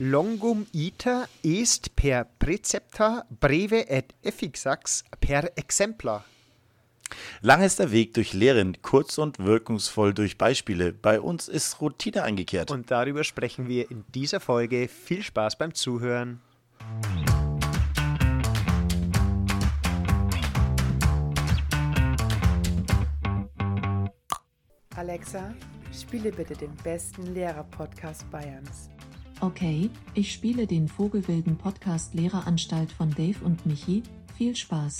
longum iter est per precepta breve et effixax per exemplar. Lang ist der Weg durch Lehren, kurz und wirkungsvoll durch Beispiele. Bei uns ist Routine eingekehrt. Und darüber sprechen wir in dieser Folge. Viel Spaß beim Zuhören. Alexa, spiele bitte den besten Lehrer-Podcast Bayerns. Okay, ich spiele den Vogelwilden Podcast Lehreranstalt von Dave und Michi. Viel Spaß.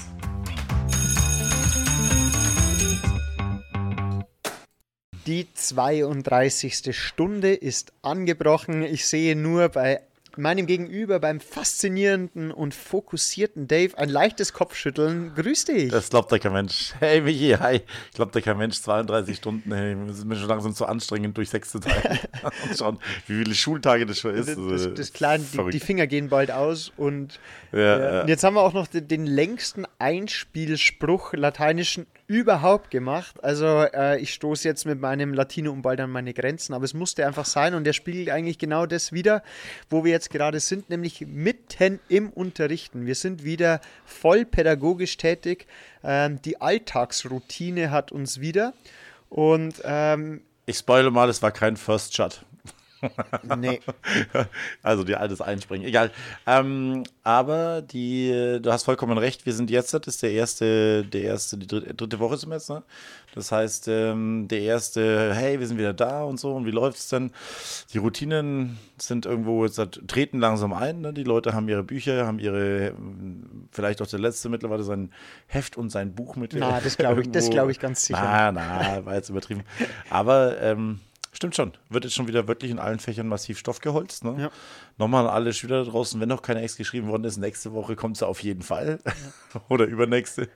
Die 32. Stunde ist angebrochen. Ich sehe nur bei meinem Gegenüber beim faszinierenden und fokussierten Dave ein leichtes Kopfschütteln. Grüß dich. Das glaubt ja kein Mensch. Hey Michi, hi. Ich glaube ja kein Mensch. 32 Stunden, hey, das ist mir schon langsam zu anstrengend durch sechs zu teilen. und schauen, wie viele Schultage das schon ist. Das, das, das Kleine, die, die, Finger gehen bald aus und, ja, ja. und jetzt haben wir auch noch den, den längsten Einspielspruch lateinischen überhaupt gemacht. Also äh, ich stoße jetzt mit meinem Latino bald an meine Grenzen, aber es musste einfach sein und der spiegelt eigentlich genau das wieder, wo wir jetzt gerade sind, nämlich mitten im Unterrichten. Wir sind wieder voll pädagogisch tätig. Ähm, die Alltagsroutine hat uns wieder und ähm, ich spoile mal, es war kein First Shot. Nee. Also die altes Einspringen. Egal. Ähm, aber die, du hast vollkommen recht, wir sind jetzt, das ist der erste, der erste, die dritte, dritte Woche zum jetzt, ne? Das heißt, ähm, der erste, hey, wir sind wieder da und so, und wie läuft es denn? Die Routinen sind irgendwo, jetzt treten langsam ein, ne? Die Leute haben ihre Bücher, haben ihre, vielleicht auch der letzte mittlerweile sein Heft und sein Buch mit. Na, das glaube ich, das glaube ich ganz sicher. Na, na, war jetzt übertrieben. Aber, ähm, Stimmt schon. Wird jetzt schon wieder wirklich in allen Fächern massiv Stoff geholzt. Ne? Ja. Nochmal an alle Schüler da draußen, wenn noch keine Ex geschrieben worden ist, nächste Woche kommt sie auf jeden Fall. Ja. Oder übernächste.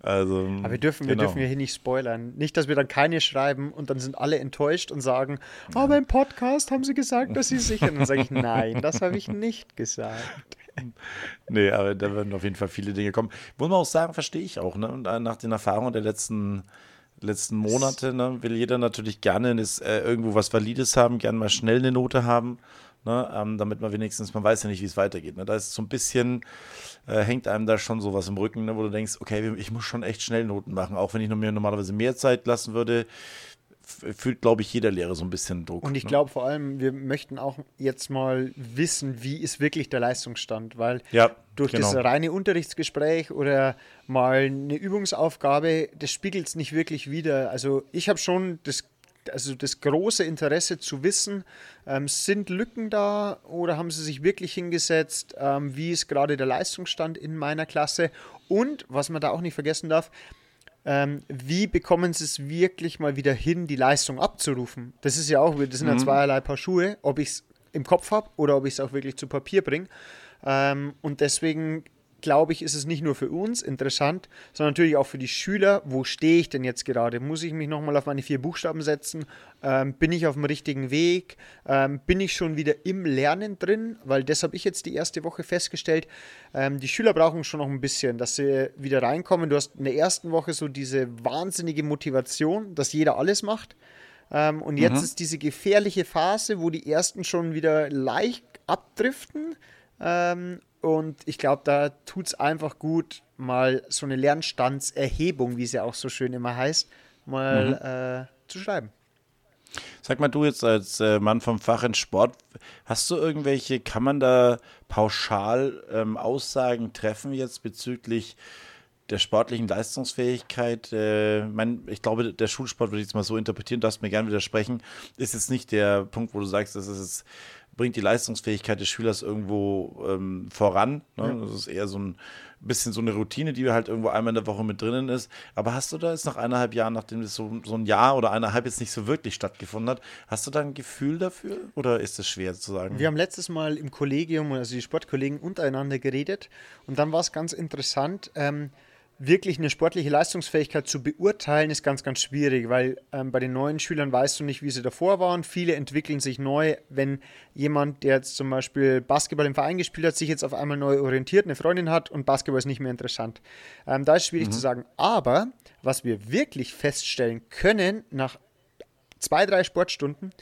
Also, Aber wir dürfen, genau. wir dürfen hier nicht spoilern. Nicht, dass wir dann keine schreiben und dann sind alle enttäuscht und sagen, aber im Podcast haben sie gesagt, dass sie sichern. Und dann sage ich, nein, das habe ich nicht gesagt. nee, aber da werden auf jeden Fall viele Dinge kommen. Muss man auch sagen, verstehe ich auch. Ne? Und nach den Erfahrungen der letzten letzten Monate ne, will jeder natürlich gerne ist, äh, irgendwo was Valides haben, gerne mal schnell eine Note haben, ne, ähm, damit man wenigstens, man weiß ja nicht, wie es weitergeht. Ne. Da ist so ein bisschen, äh, hängt einem da schon sowas im Rücken, ne, wo du denkst, okay, ich muss schon echt schnell Noten machen, auch wenn ich mir normalerweise mehr Zeit lassen würde fühlt, glaube ich, jeder Lehrer so ein bisschen Druck. Und ich ne? glaube vor allem, wir möchten auch jetzt mal wissen, wie ist wirklich der Leistungsstand, weil ja, durch genau. das reine Unterrichtsgespräch oder mal eine Übungsaufgabe, das spiegelt es nicht wirklich wider. Also ich habe schon das also das große Interesse zu wissen, ähm, sind Lücken da oder haben sie sich wirklich hingesetzt, ähm, wie ist gerade der Leistungsstand in meiner Klasse und was man da auch nicht vergessen darf, ähm, wie bekommen sie es wirklich mal wieder hin, die Leistung abzurufen? Das ist ja auch, das sind mhm. ja zweierlei Paar Schuhe, ob ich es im Kopf habe oder ob ich es auch wirklich zu Papier bringe. Ähm, und deswegen glaube ich, ist es nicht nur für uns interessant, sondern natürlich auch für die Schüler. Wo stehe ich denn jetzt gerade? Muss ich mich nochmal auf meine vier Buchstaben setzen? Ähm, bin ich auf dem richtigen Weg? Ähm, bin ich schon wieder im Lernen drin? Weil das habe ich jetzt die erste Woche festgestellt. Ähm, die Schüler brauchen schon noch ein bisschen, dass sie wieder reinkommen. Du hast in der ersten Woche so diese wahnsinnige Motivation, dass jeder alles macht. Ähm, und jetzt mhm. ist diese gefährliche Phase, wo die ersten schon wieder leicht abdriften. Und ich glaube, da tut es einfach gut, mal so eine Lernstandserhebung, wie es ja auch so schön immer heißt, mal mhm. äh, zu schreiben. Sag mal, du jetzt als äh, Mann vom Fach in Sport, hast du irgendwelche, kann man da pauschal ähm, Aussagen treffen jetzt bezüglich der sportlichen Leistungsfähigkeit? Äh, mein, ich glaube, der Schulsport würde ich jetzt mal so interpretieren, darfst mir gerne widersprechen, ist jetzt nicht der Punkt, wo du sagst, das ist bringt die Leistungsfähigkeit des Schülers irgendwo ähm, voran. Ne? Ja. Das ist eher so ein bisschen so eine Routine, die halt irgendwo einmal in der Woche mit drinnen ist. Aber hast du da jetzt nach eineinhalb Jahren, nachdem es so, so ein Jahr oder eineinhalb jetzt nicht so wirklich stattgefunden hat, hast du da ein Gefühl dafür oder ist es schwer zu sagen? Wir haben letztes Mal im Kollegium, also die Sportkollegen untereinander geredet und dann war es ganz interessant. Ähm, wirklich eine sportliche Leistungsfähigkeit zu beurteilen, ist ganz, ganz schwierig, weil ähm, bei den neuen Schülern weißt du nicht, wie sie davor waren. Viele entwickeln sich neu. Wenn jemand, der jetzt zum Beispiel Basketball im Verein gespielt hat, sich jetzt auf einmal neu orientiert, eine Freundin hat und Basketball ist nicht mehr interessant. Ähm, da ist schwierig mhm. zu sagen. Aber was wir wirklich feststellen können, nach zwei, drei Sportstunden,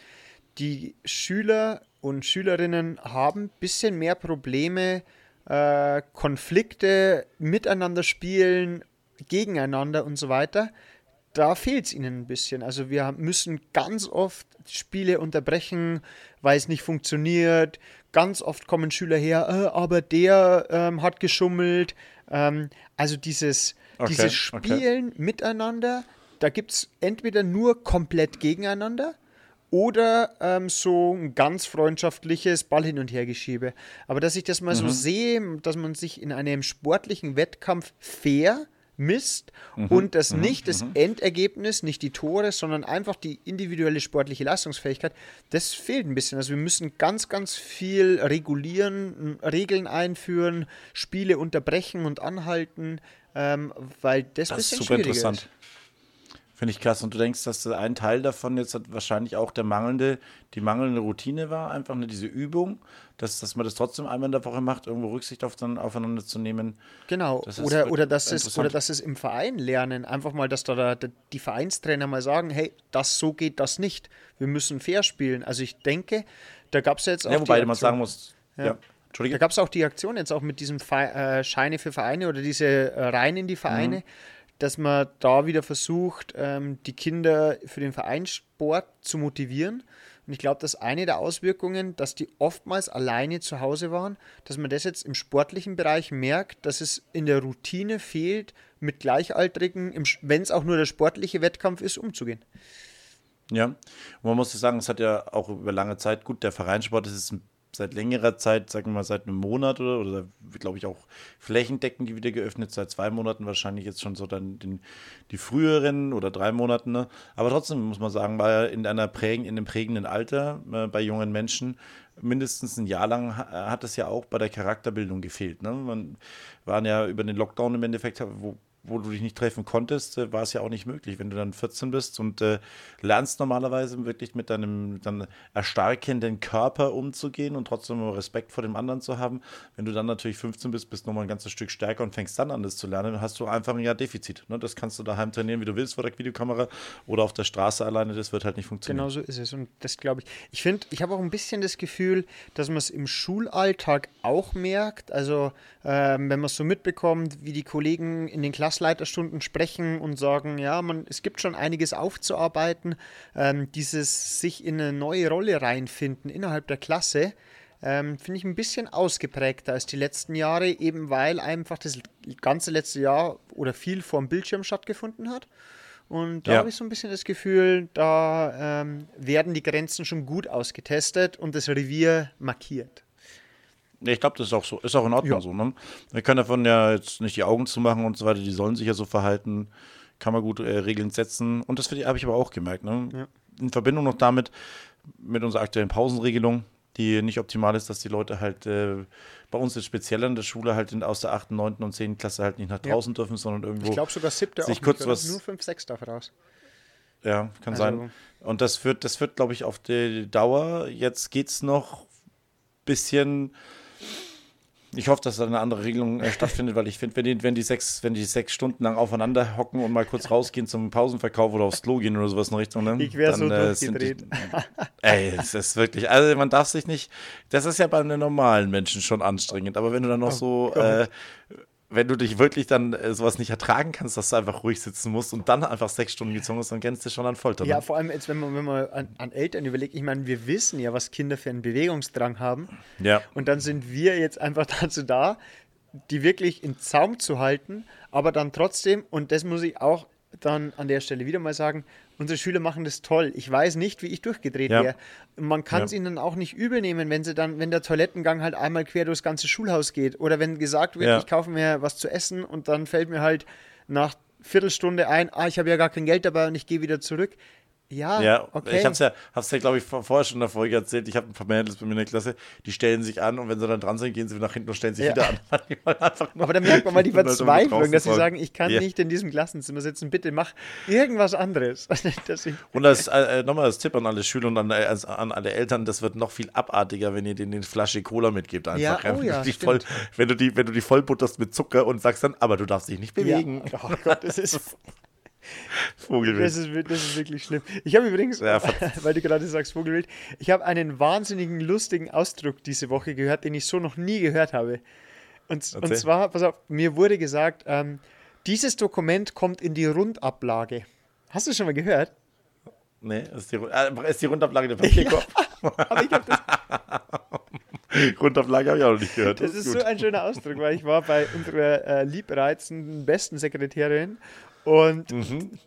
die Schüler und Schülerinnen haben ein bisschen mehr Probleme, äh, Konflikte miteinander spielen, gegeneinander und so weiter. Da fehlt es ihnen ein bisschen. Also wir müssen ganz oft Spiele unterbrechen, weil es nicht funktioniert. Ganz oft kommen Schüler her, äh, aber der ähm, hat geschummelt. Ähm, also dieses, Okay, dieses Spielen okay. miteinander, da gibt es entweder nur komplett gegeneinander oder ähm, so ein ganz freundschaftliches Ball hin und her geschiebe. Aber dass ich das mal so sehe, dass man sich in einem sportlichen Wettkampf fair misst und das nicht das Endergebnis, nicht die Tore, sondern einfach die individuelle sportliche Leistungsfähigkeit, das fehlt ein bisschen. Also wir müssen ganz, ganz viel regulieren, Regeln einführen, Spiele unterbrechen und anhalten, ähm, weil das, ein Das ist super interessant. ist. Finde ich krass. Und du denkst, dass ein Teil davon jetzt hat wahrscheinlich auch der mangelnde, die mangelnde Routine war, einfach nur diese Übung, dass, dass man das trotzdem einmal in der Woche macht, irgendwo Rücksicht auf, dann, aufeinander zu nehmen. Genau, Das ist oder, oder, dass es, interessant. oder dass es im Verein lernen. Einfach mal, dass da der, die Vereinstrainer mal sagen, hey, das so geht das nicht. Wir müssen fair spielen. Also ich denke, da gab es jetzt auch Ja, wobei man sagen muss, ja, Da Entschuldige. gab es auch die Aktion jetzt auch mit diesem Fe äh, Scheine für Vereine oder diese äh, Reihen in die Vereine, Mhm. Dass man da wieder versucht, ähm, die Kinder für den Vereinssport zu motivieren. Und ich glaube, dass eine der Auswirkungen, dass die oftmals alleine zu Hause waren, dass man das jetzt im sportlichen Bereich merkt, dass es in der Routine fehlt, mit Gleichaltrigen, wenn es auch nur der sportliche Wettkampf ist, umzugehen. Ja, und man muss sagen, es hat ja auch über lange Zeit, gut, der Vereinssport ist jetzt seit längerer Zeit, sagen wir mal seit einem Monat oder, oder glaube ich auch flächendeckend wieder geöffnet, seit zwei Monaten wahrscheinlich jetzt schon so dann den, die früheren oder drei Monaten. Ne? Aber trotzdem muss man sagen, war ja in einer prägen, in einem prägenden Alter äh, bei jungen Menschen mindestens ein Jahr lang ha- hat es ja auch bei der Charakterbildung gefehlt. Ne? Man waren ja über den Lockdown im Endeffekt, wo wo du dich nicht treffen konntest, äh, war es ja auch nicht möglich. Wenn du dann 14 bist und äh, lernst normalerweise wirklich mit deinem dann erstarkenden Körper umzugehen und trotzdem Respekt vor dem anderen zu haben. Wenn du dann natürlich 15 bist, bist du nochmal ein ganzes Stück stärker und fängst dann an, das zu lernen, dann hast du einfach ein Jahr Defizit. Ne? Das kannst du daheim trainieren, wie du willst, vor der Videokamera oder auf der Straße alleine, das wird halt nicht funktionieren. Genau so ist es. Und das glaube ich. Ich finde, ich habe auch ein bisschen das Gefühl, dass man es im Schulalltag auch merkt. Also, ähm, wenn man es so mitbekommt, wie die Kollegen in den Klassleiterstunden sprechen und sagen, ja, man, es gibt schon einiges aufzuarbeiten. Ähm, dieses sich in eine neue Rolle reinfinden innerhalb der Klasse. Ähm, Finde ich ein bisschen ausgeprägter als die letzten Jahre, eben weil einfach das ganze letzte Jahr oder viel vor dem Bildschirm stattgefunden hat. Und da Ja. habe ich so ein bisschen das Gefühl, da ähm, werden die Grenzen schon gut ausgetestet und das Revier markiert. Nee, ich glaube, das ist auch so. Ist auch in Ordnung Ja. so. Ne? Wir können davon ja jetzt nicht die Augen zumachen und so weiter. Die sollen sich ja so verhalten. Kann man gut äh, Regeln setzen. Und das habe ich aber auch gemerkt. Ne? Ja. In Verbindung noch damit, mit unserer aktuellen Pausenregelung, die nicht optimal ist, dass die Leute halt äh, bei uns jetzt speziell an der Schule halt in, aus der 8., 9. und 10. Klasse halt nicht nach Ja. draußen dürfen, sondern irgendwo. Ich glaube sogar siebte sich auch kurz was- Nur 5, 6 darf raus. Ja, kann Also- sein. Und das führt, das führt, glaube ich, auf die Dauer. Jetzt geht es noch bisschen. Ich hoffe, dass da eine andere Regelung äh, stattfindet, weil ich finde, wenn die, wenn, die sechs, wenn die sechs Stunden lang aufeinander hocken und mal kurz rausgehen zum Pausenverkauf oder aufs Klo gehen oder sowas in Richtung, ne? Ich wär so die- durchgedreht. Ey, es ist wirklich, also man darf sich nicht, das ist ja bei einem normalen Menschen schon anstrengend, aber wenn du dann noch Oh so, äh, wenn du dich wirklich dann äh, sowas nicht ertragen kannst, dass du einfach ruhig sitzen musst und dann einfach sechs Stunden gezwungen bist, dann kennst du schon an Folter. Ja, ne? vor allem jetzt, wenn man, wenn man an, an Eltern überlegt, ich meine, wir wissen ja, was Kinder für einen Bewegungsdrang haben. ja. Und dann sind wir jetzt einfach dazu da, die wirklich in Zaum zu halten, aber dann trotzdem, und das muss ich auch dann an der Stelle wieder mal sagen, unsere Schüler machen das toll. Ich weiß nicht, wie ich durchgedreht Ja. wäre. Man kann Ja. es ihnen auch nicht übel nehmen, wenn sie dann, wenn der Toilettengang halt einmal quer durchs ganze Schulhaus geht oder wenn gesagt wird, Ja. ich kaufe mir was zu essen und dann fällt mir halt nach Viertelstunde ein, ah, ich habe ja gar kein Geld dabei und ich gehe wieder zurück. Ja, Ja, okay. ich hab's ja, hab's ja glaube ich, vor- vorher schon in der Folge erzählt. Ich habe ein paar Mädels bei mir in der Klasse, die stellen sich an und wenn sie dann dran sind, gehen sie nach hinten und stellen sich Ja. wieder an. Aber da merkt man mal die immer Verzweiflung, dass sie sagen, ich kann Ja. nicht in diesem Klassenzimmer sitzen, bitte mach irgendwas anderes. Ich, Und das äh, äh, nochmal das Tipp an alle Schüler und an, äh, an alle Eltern, das wird noch viel abartiger, wenn ihr denen eine Flasche Cola mitgebt. Einfach. Ja, oh wenn, ja, du die voll, wenn, du die, wenn du die vollbutterst mit Zucker und sagst dann, aber du darfst dich nicht bewegen. Ja. Oh Gott, das ist. Vogelwild. Das ist, das ist wirklich schlimm. Ich habe übrigens, Ja, weil du gerade sagst Vogelwild, ich habe einen wahnsinnigen, lustigen Ausdruck diese Woche gehört, den ich so noch nie gehört habe. Und, und zwar, pass auf, mir wurde gesagt, ähm, dieses Dokument kommt in die Rundablage. Hast du schon mal gehört? Nee, ist die, äh, ist die Rundablage der Papierkorb? Aber ich glaube, das, Rundablage habe ich auch noch nicht gehört. das ist so ein schöner Ausdruck, weil ich war bei unserer äh, liebreizenden, besten Sekretärin und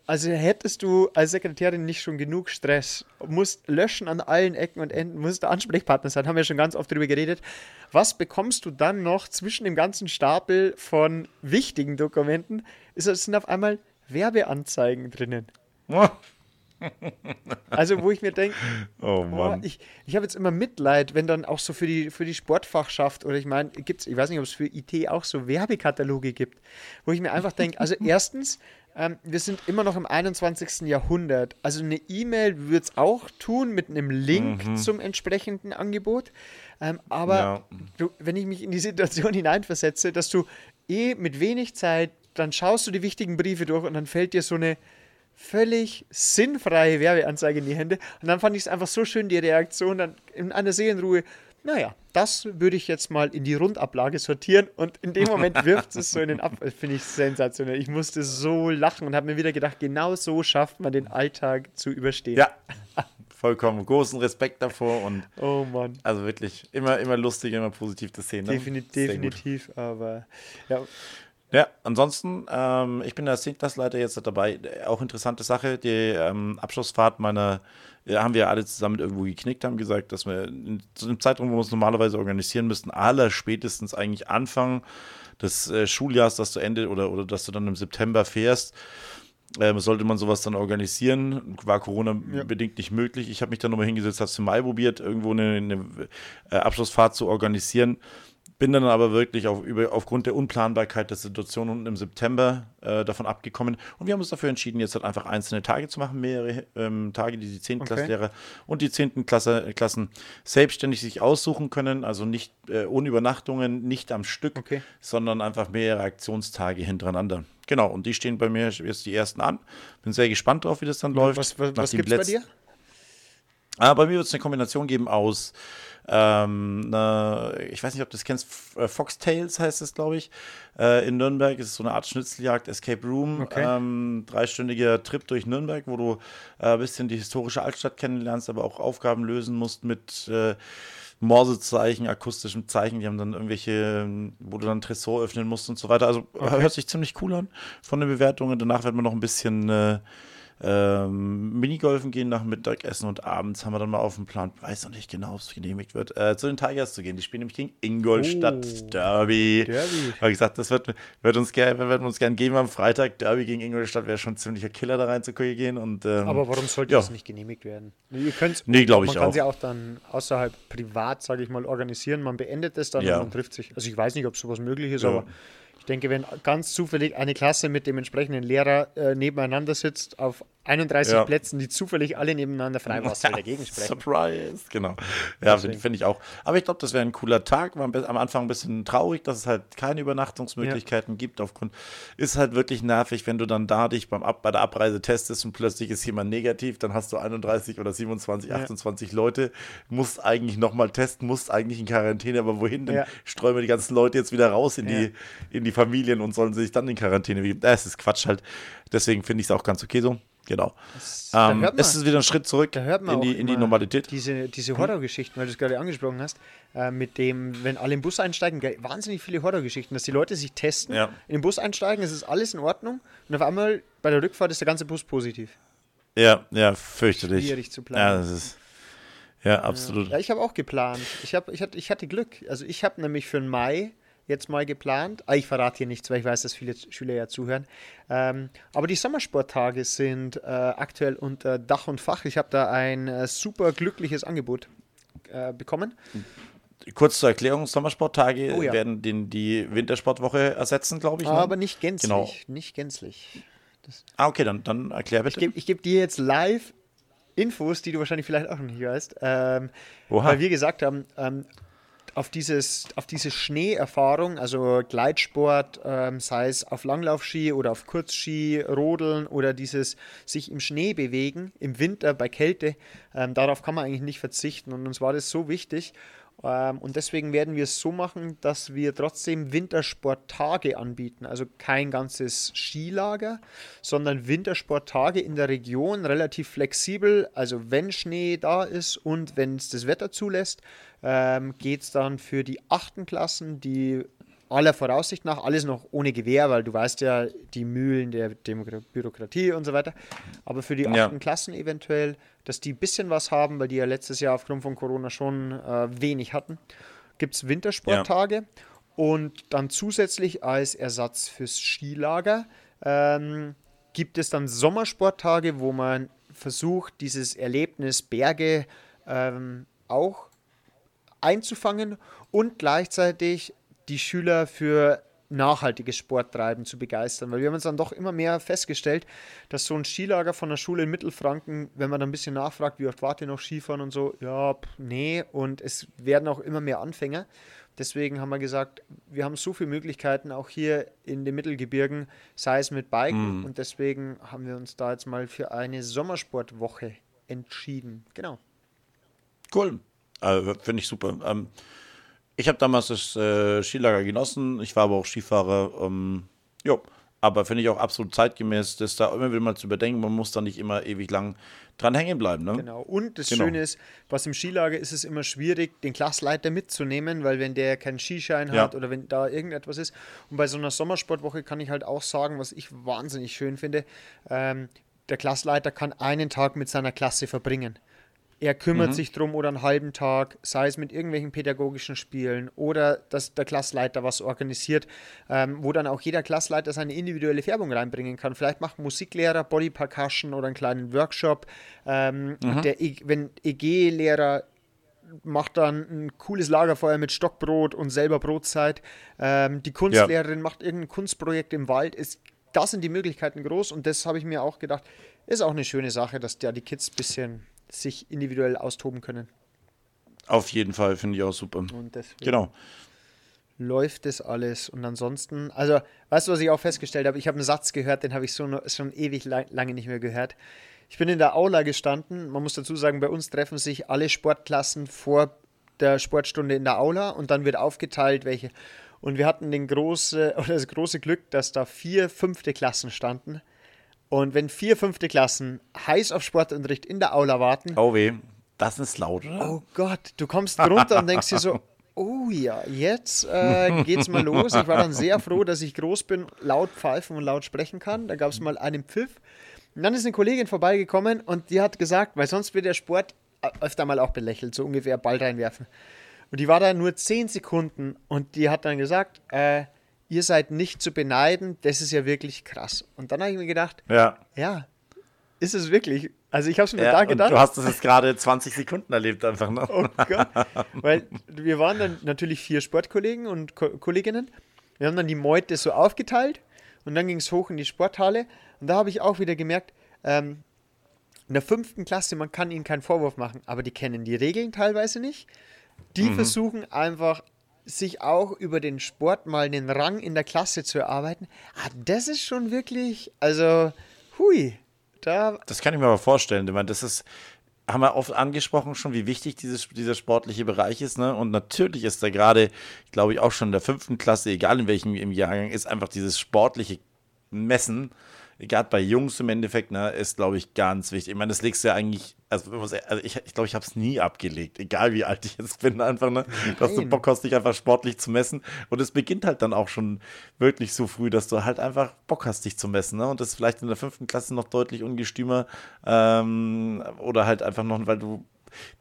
also hättest du als Sekretärin nicht schon genug Stress, musst löschen an allen Ecken und Enden, musst der Ansprechpartner sein, haben wir schon ganz oft darüber geredet. Was bekommst du dann noch zwischen dem ganzen Stapel von wichtigen Dokumenten? Es sind auf einmal Werbeanzeigen drinnen. Also, wo ich mir denke, Oh Mann. ich ich habe jetzt immer Mitleid, wenn dann auch so für die, für die Sportfachschaft oder ich meine, gibt's, ich weiß nicht, ob es für IT auch so Werbekataloge gibt, wo ich mir einfach denke, also erstens, ähm, wir sind immer noch im 21. Jahrhundert. Also eine E-Mail würde es auch tun mit einem Link zum entsprechenden Angebot. Ähm, aber Ja. du, wenn ich mich in die Situation hineinversetze, dass du eh mit wenig Zeit, dann schaust du die wichtigen Briefe durch und dann fällt dir so eine völlig sinnfreie Werbeanzeige in die Hände. Und dann fand ich es einfach so schön, die Reaktion dann in einer Seelenruhe. Naja, das würde ich jetzt mal in die Rundablage sortieren und in dem Moment wirft es so in den Ab. Das Finde ich sensationell. Ich musste so lachen und habe mir wieder gedacht, genau so schafft man den Alltag zu überstehen. Ja, vollkommen. Großen Respekt davor und Oh Mann. also wirklich immer, immer lustig, immer positiv zu sehen. Ne? Defini Sehr gut. definitiv, aber ja, Ja, ansonsten, ähm, ich bin als Zehntklässleiter jetzt dabei. Auch interessante Sache, die ähm, Abschlussfahrt meiner, ja, haben wir alle zusammen irgendwo geknickt, haben gesagt, dass wir in, zu dem Zeitraum, wo wir uns normalerweise organisieren müssten, aller spätestens eigentlich Anfang des äh, Schuljahres, das zu Ende oder, oder dass du dann im September fährst, ähm, sollte man sowas dann organisieren. War Corona-bedingt nicht möglich. Ich habe mich dann nochmal hingesetzt, habe es im Mai probiert, irgendwo eine, eine äh, Abschlussfahrt zu organisieren. Bin dann aber wirklich auf, über, aufgrund der Unplanbarkeit der Situation unten im September äh, davon abgekommen. Und wir haben uns dafür entschieden, jetzt halt einfach einzelne Tage zu machen, mehrere ähm, Tage, die die 10. Okay. Klassenlehrer und die 10. Klasse, Klassen selbstständig sich aussuchen können. Also nicht äh, ohne Übernachtungen, nicht am Stück, Okay. sondern einfach mehrere Aktionstage hintereinander. Genau, und die stehen bei mir jetzt die ersten an. Bin sehr gespannt drauf, wie das dann läuft. was, was, was gibt es bei dir? Ah, bei mir wird es eine Kombination geben aus, ähm, ne, ich weiß nicht, ob du das kennst, äh, Foxtails heißt es, glaube ich, äh, in Nürnberg. Es ist so eine Art Schnitzeljagd, Escape Room, Okay. ähm, dreistündiger Trip durch Nürnberg, wo du äh, ein bisschen die historische Altstadt kennenlernst, aber auch Aufgaben lösen musst mit äh, Morsezeichen, akustischem Zeichen. Die haben dann irgendwelche, wo du dann Tresor öffnen musst und so weiter. Also hört sich ziemlich cool an von den Bewertungen. Danach wird man noch ein bisschen äh, ähm, Minigolfen gehen nach Mittagessen und abends haben wir dann mal auf dem Plan, weiß noch nicht genau, ob es genehmigt wird, äh, zu den Tigers zu gehen. Die spielen nämlich gegen Ingolstadt Oh. Derby. Derby. Habe ich gesagt, das wird, wird uns gerne wird uns gern geben am Freitag. Derby gegen Ingolstadt wäre schon ein ziemlicher Killer, da rein zu gehen. Und, ähm, Aber warum sollte ja. das nicht genehmigt werden? Ihr könnt's, Nee, glaub ich Man kann auch. sie auch dann außerhalb privat, sage ich mal, organisieren. Man beendet es dann Ja. und man trifft sich. Also ich weiß nicht, ob sowas möglich ist, Ja. aber ich denke, wenn ganz zufällig eine Klasse mit dem entsprechenden Lehrer äh, nebeneinander sitzt, auf 31 Ja. Plätzen, die zufällig alle nebeneinander frei was soll dagegen sprechen. Surprise, genau. Ja, finde find ich auch. Aber ich glaube, das wäre ein cooler Tag. War am Anfang ein bisschen traurig, dass es halt keine Übernachtungsmöglichkeiten gibt. Aufgrund ist halt wirklich nervig, wenn du dann da dich beim Ab bei der Abreise testest und plötzlich ist jemand negativ, dann hast du 31 oder 27, Ja. 28 Leute, musst eigentlich nochmal testen, musst eigentlich in Quarantäne, aber wohin? Dann Ja. streuen wir die ganzen Leute jetzt wieder raus in, Ja. die, in die Familien und sollen sich dann in Quarantäne begeben. Das ist Quatsch halt. Deswegen finde ich es auch ganz okay so. Genau. da Ähm, man- es ist wieder ein Schritt zurück Da hört man in, die, in die Normalität. Diese, diese Horrorgeschichten, weil du es gerade angesprochen hast, äh, mit dem, wenn alle im Bus einsteigen, wahnsinnig viele Horrorgeschichten, dass die Leute sich testen, Ja. in den Bus einsteigen, es ist alles in Ordnung und auf einmal bei der Rückfahrt ist der ganze Bus positiv. Ja, ja, fürchterlich. Schwierig zu Ja, planen. das ist. Ja, absolut. Ja, ich habe auch geplant. Ich, hab, ich, hatte, ich hatte Glück. Also ich habe nämlich für den Mai jetzt mal geplant. Ah, ich verrate hier nichts, weil ich weiß, dass viele Schüler ja zuhören. Ähm, aber die Sommersporttage sind äh, aktuell unter Dach und Fach. Ich habe da ein äh, super glückliches Angebot äh, bekommen. Kurz zur Erklärung: Sommersporttage Oh ja. werden den, die Wintersportwoche ersetzen, glaube ich. ne? Aber nicht gänzlich. Genau. Nicht gänzlich. Ah, okay, dann, dann erklär Ich bitte. gebe ich geb dir jetzt live Infos, die du wahrscheinlich vielleicht auch noch nicht weißt. Ähm, weil wir gesagt haben, ähm, auf, dieses, auf diese Schneeerfahrung, also Gleitsport, ähm, sei es auf Langlaufski oder auf Kurzski, Rodeln oder dieses sich im Schnee bewegen, im Winter bei Kälte, ähm, darauf kann man eigentlich nicht verzichten. Und uns war das so wichtig. Ähm, und deswegen werden wir es so machen, dass wir trotzdem Wintersporttage anbieten. Also kein ganzes Skilager, sondern Wintersporttage in der Region, relativ flexibel. Also wenn Schnee da ist und wenn es das Wetter zulässt, ähm, geht es dann für die achten Klassen, die aller Voraussicht nach alles noch ohne Gewehr, weil du weißt ja, die Mühlen der Demokra Bürokratie und so weiter. Aber für die achten ja. Klassen eventuell, dass die ein bisschen was haben, weil die ja letztes Jahr aufgrund von Corona schon äh, wenig hatten, gibt es Wintersporttage. Ja. Und dann zusätzlich als Ersatz fürs Skilager ähm, gibt es dann Sommersporttage, wo man versucht, dieses Erlebnis Berge ähm, auch einzufangen und gleichzeitig die Schüler für nachhaltiges Sporttreiben zu begeistern, weil wir haben uns dann doch immer mehr festgestellt, dass so ein Skilager von der Schule in Mittelfranken, wenn man dann ein bisschen nachfragt, wie oft wart ihr noch Skifahren und so, ja, pff, nee, und es werden auch immer mehr Anfänger. Deswegen haben wir gesagt, wir haben so viele Möglichkeiten auch hier in den Mittelgebirgen, sei es mit Biken, mhm. und deswegen haben wir uns da jetzt mal für eine Sommersportwoche entschieden. Genau. Cool. Also, Finde ich super. Ähm, ich habe damals das äh, Skilager genossen. Ich war aber auch Skifahrer. Ähm, jo. Aber finde ich auch absolut zeitgemäß, das da immer wieder mal zu überdenken. Man muss da nicht immer ewig lang dran hängen bleiben. Ne? Genau. Und das genau. Schöne ist, was im Skilager ist es immer schwierig, den Klassleiter mitzunehmen, weil wenn der keinen Skischein ja. hat oder wenn da irgendetwas ist. Und bei so einer Sommersportwoche kann ich halt auch sagen, was ich wahnsinnig schön finde, ähm, der Klassleiter kann einen Tag mit seiner Klasse verbringen. Er kümmert mhm. sich drum oder einen halben Tag, sei es mit irgendwelchen pädagogischen Spielen oder dass der Klassleiter was organisiert, ähm, wo dann auch jeder Klassleiter seine individuelle Färbung reinbringen kann. Vielleicht macht Musiklehrer Body Percussion oder einen kleinen Workshop. Ähm, mhm. der, e wenn EG-Lehrer macht dann ein cooles Lagerfeuer mit Stockbrot und selber Brotzeit. Ähm, die Kunstlehrerin ja. macht irgendein Kunstprojekt im Wald. Ist, da sind die Möglichkeiten groß und das habe ich mir auch gedacht, ist auch eine schöne Sache, dass da die Kids ein bisschen sich individuell austoben können. Auf jeden Fall, finde ich auch super. Und genau. Läuft das alles und ansonsten, also, weißt du, was ich auch festgestellt habe? Ich habe einen Satz gehört, den habe ich so schon ewig lang, lange nicht mehr gehört. Ich bin in der Aula gestanden. Man muss dazu sagen, bei uns treffen sich alle Sportklassen vor der Sportstunde in der Aula und dann wird aufgeteilt, welche. Und wir hatten den große, oder das große Glück, dass da vier fünfte Klassen standen. Und wenn vier fünfte Klassen heiß auf Sportunterricht in der Aula warten. Oh weh, das ist laut, oder? Oh Gott, du kommst runter und denkst dir so, oh ja, jetzt äh, geht's mal los. Ich war dann sehr froh, dass ich groß bin, laut pfeifen und laut sprechen kann. Da gab es mal einen Pfiff. Und dann ist eine Kollegin vorbeigekommen und die hat gesagt, weil sonst wird der Sport öfter mal auch belächelt, so ungefähr Ball reinwerfen. Und die war da nur zehn Sekunden und die hat dann gesagt, äh, ihr seid nicht zu beneiden, das ist ja wirklich krass. Und dann habe ich mir gedacht, ja, ja ist es wirklich. Also ich habe es mir ja, da gedacht. du hast es jetzt gerade 20 Sekunden erlebt einfach, ne? Oh Gott. Weil wir waren dann natürlich vier Sportkollegen und Ko Kolleginnen. Wir haben dann die Meute so aufgeteilt und dann ging es hoch in die Sporthalle. Und da habe ich auch wieder gemerkt, ähm, in der fünften Klasse, man kann ihnen keinen Vorwurf machen, aber die kennen die Regeln teilweise nicht. Die mhm. versuchen einfach sich auch über den Sport mal einen Rang in der Klasse zu erarbeiten, ah, das ist schon wirklich, also, hui, da. Das kann ich mir aber vorstellen. Ich meine, das ist, haben wir oft angesprochen schon, wie wichtig dieses, dieser sportliche Bereich ist. Ne? Und natürlich ist da gerade, glaube ich, auch schon in der fünften Klasse, egal in welchem im Jahrgang, ist einfach dieses sportliche Messen gerade bei Jungs im Endeffekt, ne, ist, glaube ich, ganz wichtig. Ich meine, das legst du ja eigentlich, also, also ich, ich glaube, ich habe es nie abgelegt, egal wie alt ich jetzt bin, einfach, ne, dass du Bock hast, dich einfach sportlich zu messen. Und es beginnt halt dann auch schon wirklich so früh, dass du halt einfach Bock hast, dich zu messen. Ne? Und das ist vielleicht in der fünften Klasse noch deutlich ungestümer ähm, oder halt einfach noch, weil du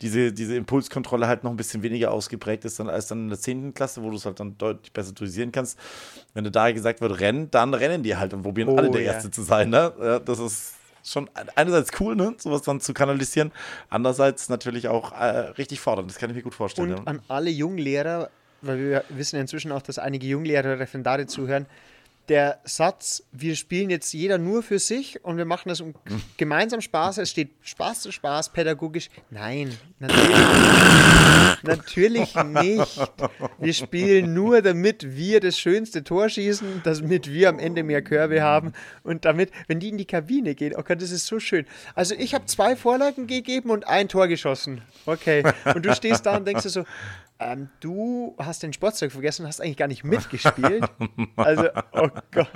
diese, diese Impulskontrolle halt noch ein bisschen weniger ausgeprägt ist dann als dann in der 10. Klasse, wo du es halt dann deutlich besser dosieren kannst. Wenn du da gesagt wird, rennen, dann rennen die halt und probieren oh, alle der ja. Erste zu sein. Ne? Ja, das ist schon einerseits cool, ne, sowas dann zu kanalisieren, andererseits natürlich auch äh, richtig fordernd. Das kann ich mir gut vorstellen. Und an alle Junglehrer, weil wir wissen inzwischen auch, dass einige Junglehrer Referendare zuhören, der Satz, wir spielen jetzt jeder nur für sich und wir machen das um gemeinsam Spaß, es steht Spaß zu Spaß, pädagogisch. Nein, natürlich, natürlich nicht. Wir spielen nur, damit wir das schönste Tor schießen, damit wir am Ende mehr Körbe haben und damit, wenn die in die Kabine gehen, okay, das ist so schön. Also ich habe zwei Vorlagen gegeben und ein Tor geschossen. Okay. Und du stehst da und denkst dir so, ähm, du hast den Sportzeug vergessen, hast eigentlich gar nicht mitgespielt. Also, oh Gott.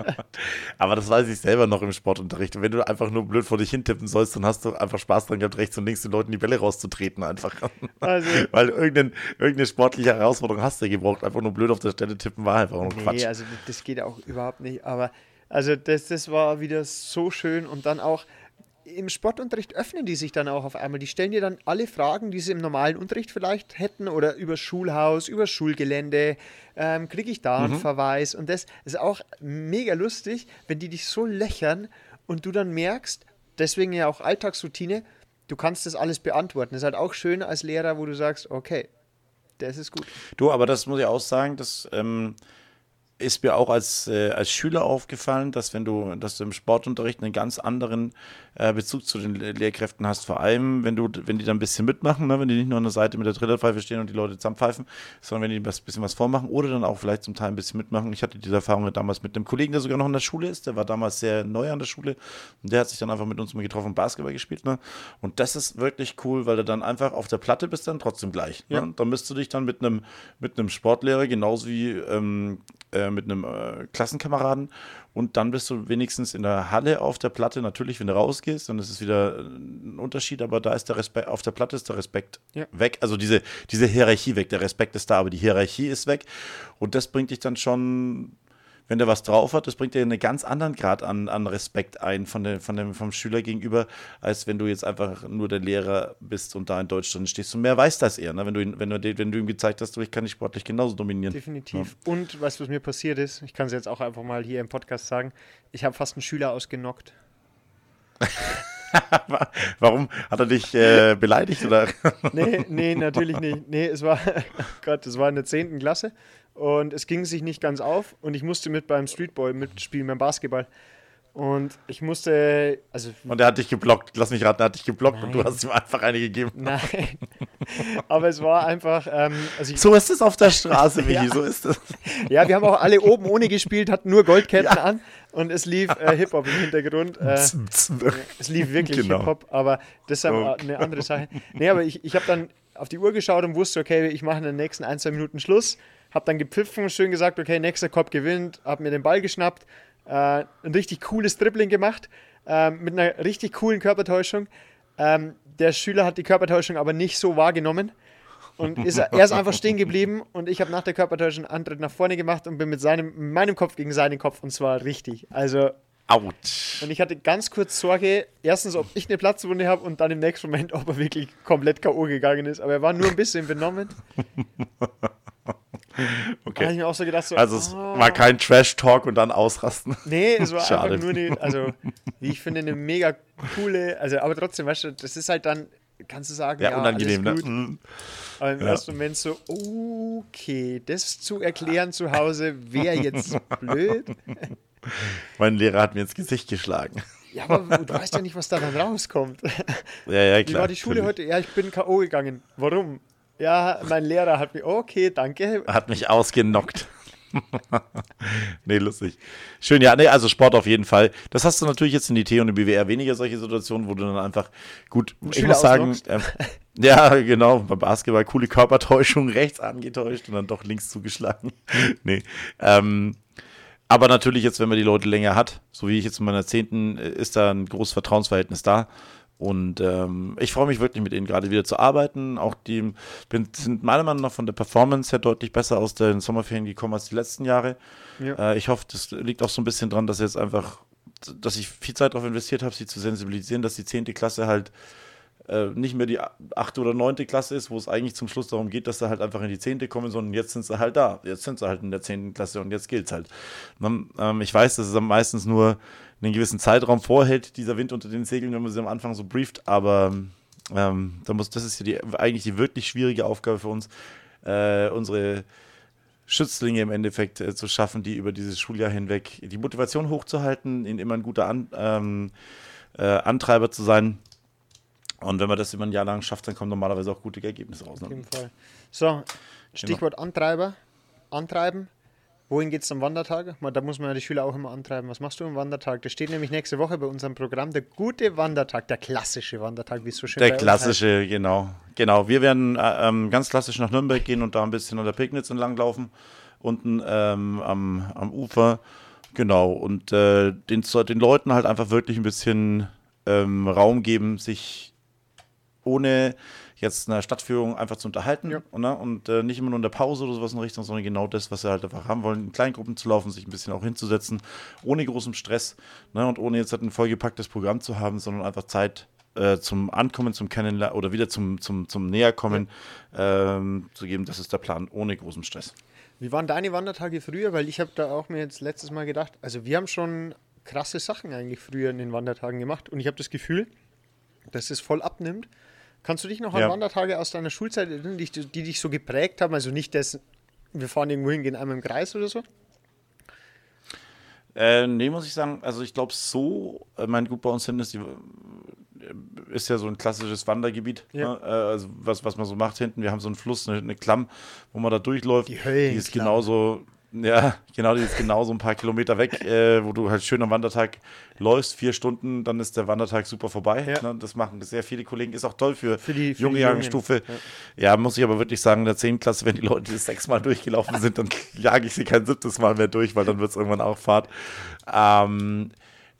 Aber das weiß ich selber noch im Sportunterricht. Und wenn du einfach nur blöd vor dich hintippen sollst, dann hast du einfach Spaß dran gehabt, rechts und links den Leuten die Bälle rauszutreten einfach. Also, Weil irgendeine, irgendeine sportliche Herausforderung hast du gebraucht. Einfach nur blöd auf der Stelle tippen war einfach nur nee, Quatsch. also das geht auch überhaupt nicht. Aber also das, das war wieder so schön und dann auch im Sportunterricht öffnen die sich dann auch auf einmal. Die stellen dir dann alle Fragen, die sie im normalen Unterricht vielleicht hätten oder über Schulhaus, über Schulgelände. Ähm, Kriege ich da einen Mhm. Verweis? Und das ist auch mega lustig, wenn die dich so löchern und du dann merkst, deswegen ja auch Alltagsroutine, du kannst das alles beantworten. Das ist halt auch schön als Lehrer, wo du sagst, okay, das ist gut. Du, aber das muss ich auch sagen, das ähm, ist mir auch als, äh, als Schüler aufgefallen, dass wenn du, dass du im Sportunterricht einen ganz anderen äh, Bezug zu den Le- Lehrkräften hast, vor allem wenn du, wenn die dann ein bisschen mitmachen, ne? wenn die nicht nur an der Seite mit der Trillerpfeife stehen und die Leute zusammenpfeifen, sondern wenn die ein bisschen was vormachen oder dann auch vielleicht zum Teil ein bisschen mitmachen. Ich hatte diese Erfahrung damals mit einem Kollegen, der sogar noch in der Schule ist, der war damals sehr neu an der Schule und der hat sich dann einfach mit uns mal getroffen und Basketball gespielt. Ne? Und das ist wirklich cool, weil du dann einfach auf der Platte bist dann trotzdem gleich. Ja. Ne? Dann bist du dich dann mit einem mit einem Sportlehrer genauso wie ähm, äh, mit einem äh, Klassenkameraden und dann bist du wenigstens in der Halle auf der Platte. Natürlich, wenn du rausgehst, dann ist es wieder ein Unterschied, aber da ist der Respekt, auf der Platte ist der Respekt Ja. weg. Also diese, diese Hierarchie weg. Der Respekt ist da, aber die Hierarchie ist weg. Und das bringt dich dann schon, wenn der was drauf hat, das bringt dir einen ganz anderen Grad an, an Respekt ein von dem, von dem, vom Schüler gegenüber, als wenn du jetzt einfach nur der Lehrer bist und da in Deutschland stehst. Und mehr weiß das eher, ne? wenn, du ihn, wenn, du, wenn du ihm gezeigt hast, du, ich kann dich sportlich genauso dominieren. Definitiv. Und weißt du, was mir passiert ist? Ich kann es jetzt auch einfach mal hier im Podcast sagen. Ich habe fast einen Schüler ausgenockt. Warum? Hat er dich äh, beleidigt oder? Nee, nee, natürlich nicht. Nee, es war, oh Gott, es war in der 10. Klasse und es ging sich nicht ganz auf und ich musste mit beim Streetball mitspielen, beim Basketball. Und ich musste, also Und er hat dich geblockt. Lass mich raten, er hat dich geblockt und du Nein. hast ihm einfach eine gegeben. nein. Aber es war einfach, ähm, also So ist es auf der Straße, Michi, Ja. so ist es. ja, wir haben auch alle oben ohne gespielt, hatten nur Goldketten an und es lief äh, Hip-Hop im Hintergrund. Äh, Es lief wirklich Genau. Hip-Hop, aber das ist eine andere Sache. Nee, aber ich, ich habe dann auf die Uhr geschaut und wusste, okay, ich mache in den nächsten ein, zwei Minuten Schluss. Habe dann gepfiffen, schön gesagt, okay, nächster Kopf gewinnt, habe mir den Ball geschnappt, äh, ein richtig cooles Dribbling gemacht, ähm, mit einer richtig coolen Körpertäuschung. Ähm, der Schüler hat die Körpertäuschung aber nicht so wahrgenommen. Und ist, er ist einfach stehen geblieben und ich habe nach der Körpertäuschung einen Antritt nach vorne gemacht und bin mit seinem, meinem Kopf gegen seinen Kopf und zwar richtig. Also Autsch. und ich hatte ganz kurz Sorge, erstens, ob ich eine Platzwunde habe und dann im nächsten Moment, ob er wirklich komplett K.O. gegangen ist. Aber er war nur ein bisschen benommen. Da habe ich Okay. mir auch so gedacht, so, Also es ah. war kein Trash-Talk und dann ausrasten. Nee, es war Schade. einfach nur eine, also wie ich finde, eine mega coole, also aber trotzdem, weißt du, das ist halt dann, kannst du sagen, Ja, ja, unangenehm, ne? alles gut. Mhm. Aber im Ja. ersten Moment so, okay, das zu erklären zu Hause wäre jetzt blöd. Mein Lehrer hat mir ins Gesicht geschlagen. Ja, aber du weißt ja nicht, was da dann rauskommt. Ja, ja, Wie klar. war die Schule natürlich. heute? Ja, ich bin K.O. gegangen. Warum? Ja, mein Lehrer hat mir, okay, danke. Hat mich ausgenockt. nee, lustig. Schön, ja, nee, also Sport auf jeden Fall. Das hast du natürlich jetzt in die T und im BWR weniger solche Situationen, wo du dann einfach gut, ich Schüler muss sagen, ähm, ja, genau, beim Basketball coole Körpertäuschung, rechts angetäuscht und dann doch links zugeschlagen. nee, ähm, aber natürlich jetzt, wenn man die Leute länger hat, so wie ich jetzt in meiner zehnten, äh, ist da ein großes Vertrauensverhältnis da. Und ähm, ich freue mich wirklich mit ihnen gerade wieder zu arbeiten. Auch die bin, sind meiner Meinung nach von der Performance her deutlich besser aus den Sommerferien gekommen als die letzten Jahre. Ja. Äh, ich hoffe, das liegt auch so ein bisschen dran, dass jetzt einfach, dass ich viel Zeit darauf investiert habe, sie zu sensibilisieren, dass die zehnte Klasse halt äh, nicht mehr die achte oder neunte Klasse ist, wo es eigentlich zum Schluss darum geht, dass sie halt einfach in die zehnte kommen, sondern jetzt sind sie halt da. Jetzt sind sie halt in der zehnten Klasse und jetzt gilt's halt. Man, ähm, ich weiß, dass es am meistens nur einen gewissen Zeitraum vorhält, dieser Wind unter den Segeln, wenn man sie am Anfang so brieft, aber ähm, da muss, das ist ja die, eigentlich die wirklich schwierige Aufgabe für uns, äh, unsere Schützlinge im Endeffekt äh, zu schaffen, die über dieses Schuljahr hinweg die Motivation hochzuhalten, ihnen immer ein guter An ähm, äh, Antreiber zu sein. Und wenn man das immer ein Jahr lang schafft, dann kommen normalerweise auch gute Ergebnisse raus. Auf Ne? jeden Fall. So, Stichwort Antreiber. Antreiben. Wohin geht es am Wandertag? Da muss man ja die Schüler auch immer antreiben. Was machst du am Wandertag? Das steht nämlich nächste Woche bei unserem Programm. Der gute Wandertag, der klassische Wandertag, wie es so schön Der klassische, genau. Genau. Wir werden äh, ähm, ganz klassisch nach Nürnberg gehen und da ein bisschen an der Pegnitz entlang laufen. Unten ähm, am, am Ufer. Genau. Und äh, den, den Leuten halt einfach wirklich ein bisschen ähm, Raum geben, sich ohne jetzt eine Stadtführung einfach zu unterhalten Ja. ne? und äh, nicht immer nur in der Pause oder sowas in Richtung, sondern genau das, was sie halt einfach haben wollen, in Kleingruppen zu laufen, sich ein bisschen auch hinzusetzen, ohne großen Stress ne? und ohne jetzt halt ein vollgepacktes Programm zu haben, sondern einfach Zeit äh, zum Ankommen, zum Kennenlernen oder wieder zum, zum, zum Näherkommen ähm, zu geben. Das ist der Plan, ohne großen Stress. Wie waren deine Wandertage früher? Weil ich habe da auch mir jetzt letztes Mal gedacht, also wir haben schon krasse Sachen eigentlich früher in den Wandertagen gemacht und ich habe das Gefühl, dass es voll abnimmt. Kannst du dich noch an Ja. Wandertage aus deiner Schulzeit erinnern, die, dich- die dich so geprägt haben? Also nicht das, wir fahren irgendwo hin, gehen einmal im Kreis oder so? Äh, nee, muss ich sagen, also ich glaube so, äh, mein gut bei uns hinten ist, die, äh, ist ja so ein klassisches Wandergebiet, Ja. ne? äh, also was, was man so macht hinten. Wir haben so einen Fluss, eine, eine Klamm, wo man da durchläuft. Die Die ist genauso, ja, genau, die ist genauso ein paar Kilometer weg, äh, wo du halt schön am Wandertag läufst, vier Stunden, dann ist der Wandertag super vorbei. Ja. Ne? Das machen sehr viele Kollegen, ist auch toll für, Für die- für junge die Jahrgangsstufe. Ja. muss ich aber wirklich sagen, in der 10. Klasse, wenn die Leute sechsmal durchgelaufen sind, dann jage ich sie kein siebtes Mal mehr durch, weil dann wird es irgendwann auch Fahrt. Ähm,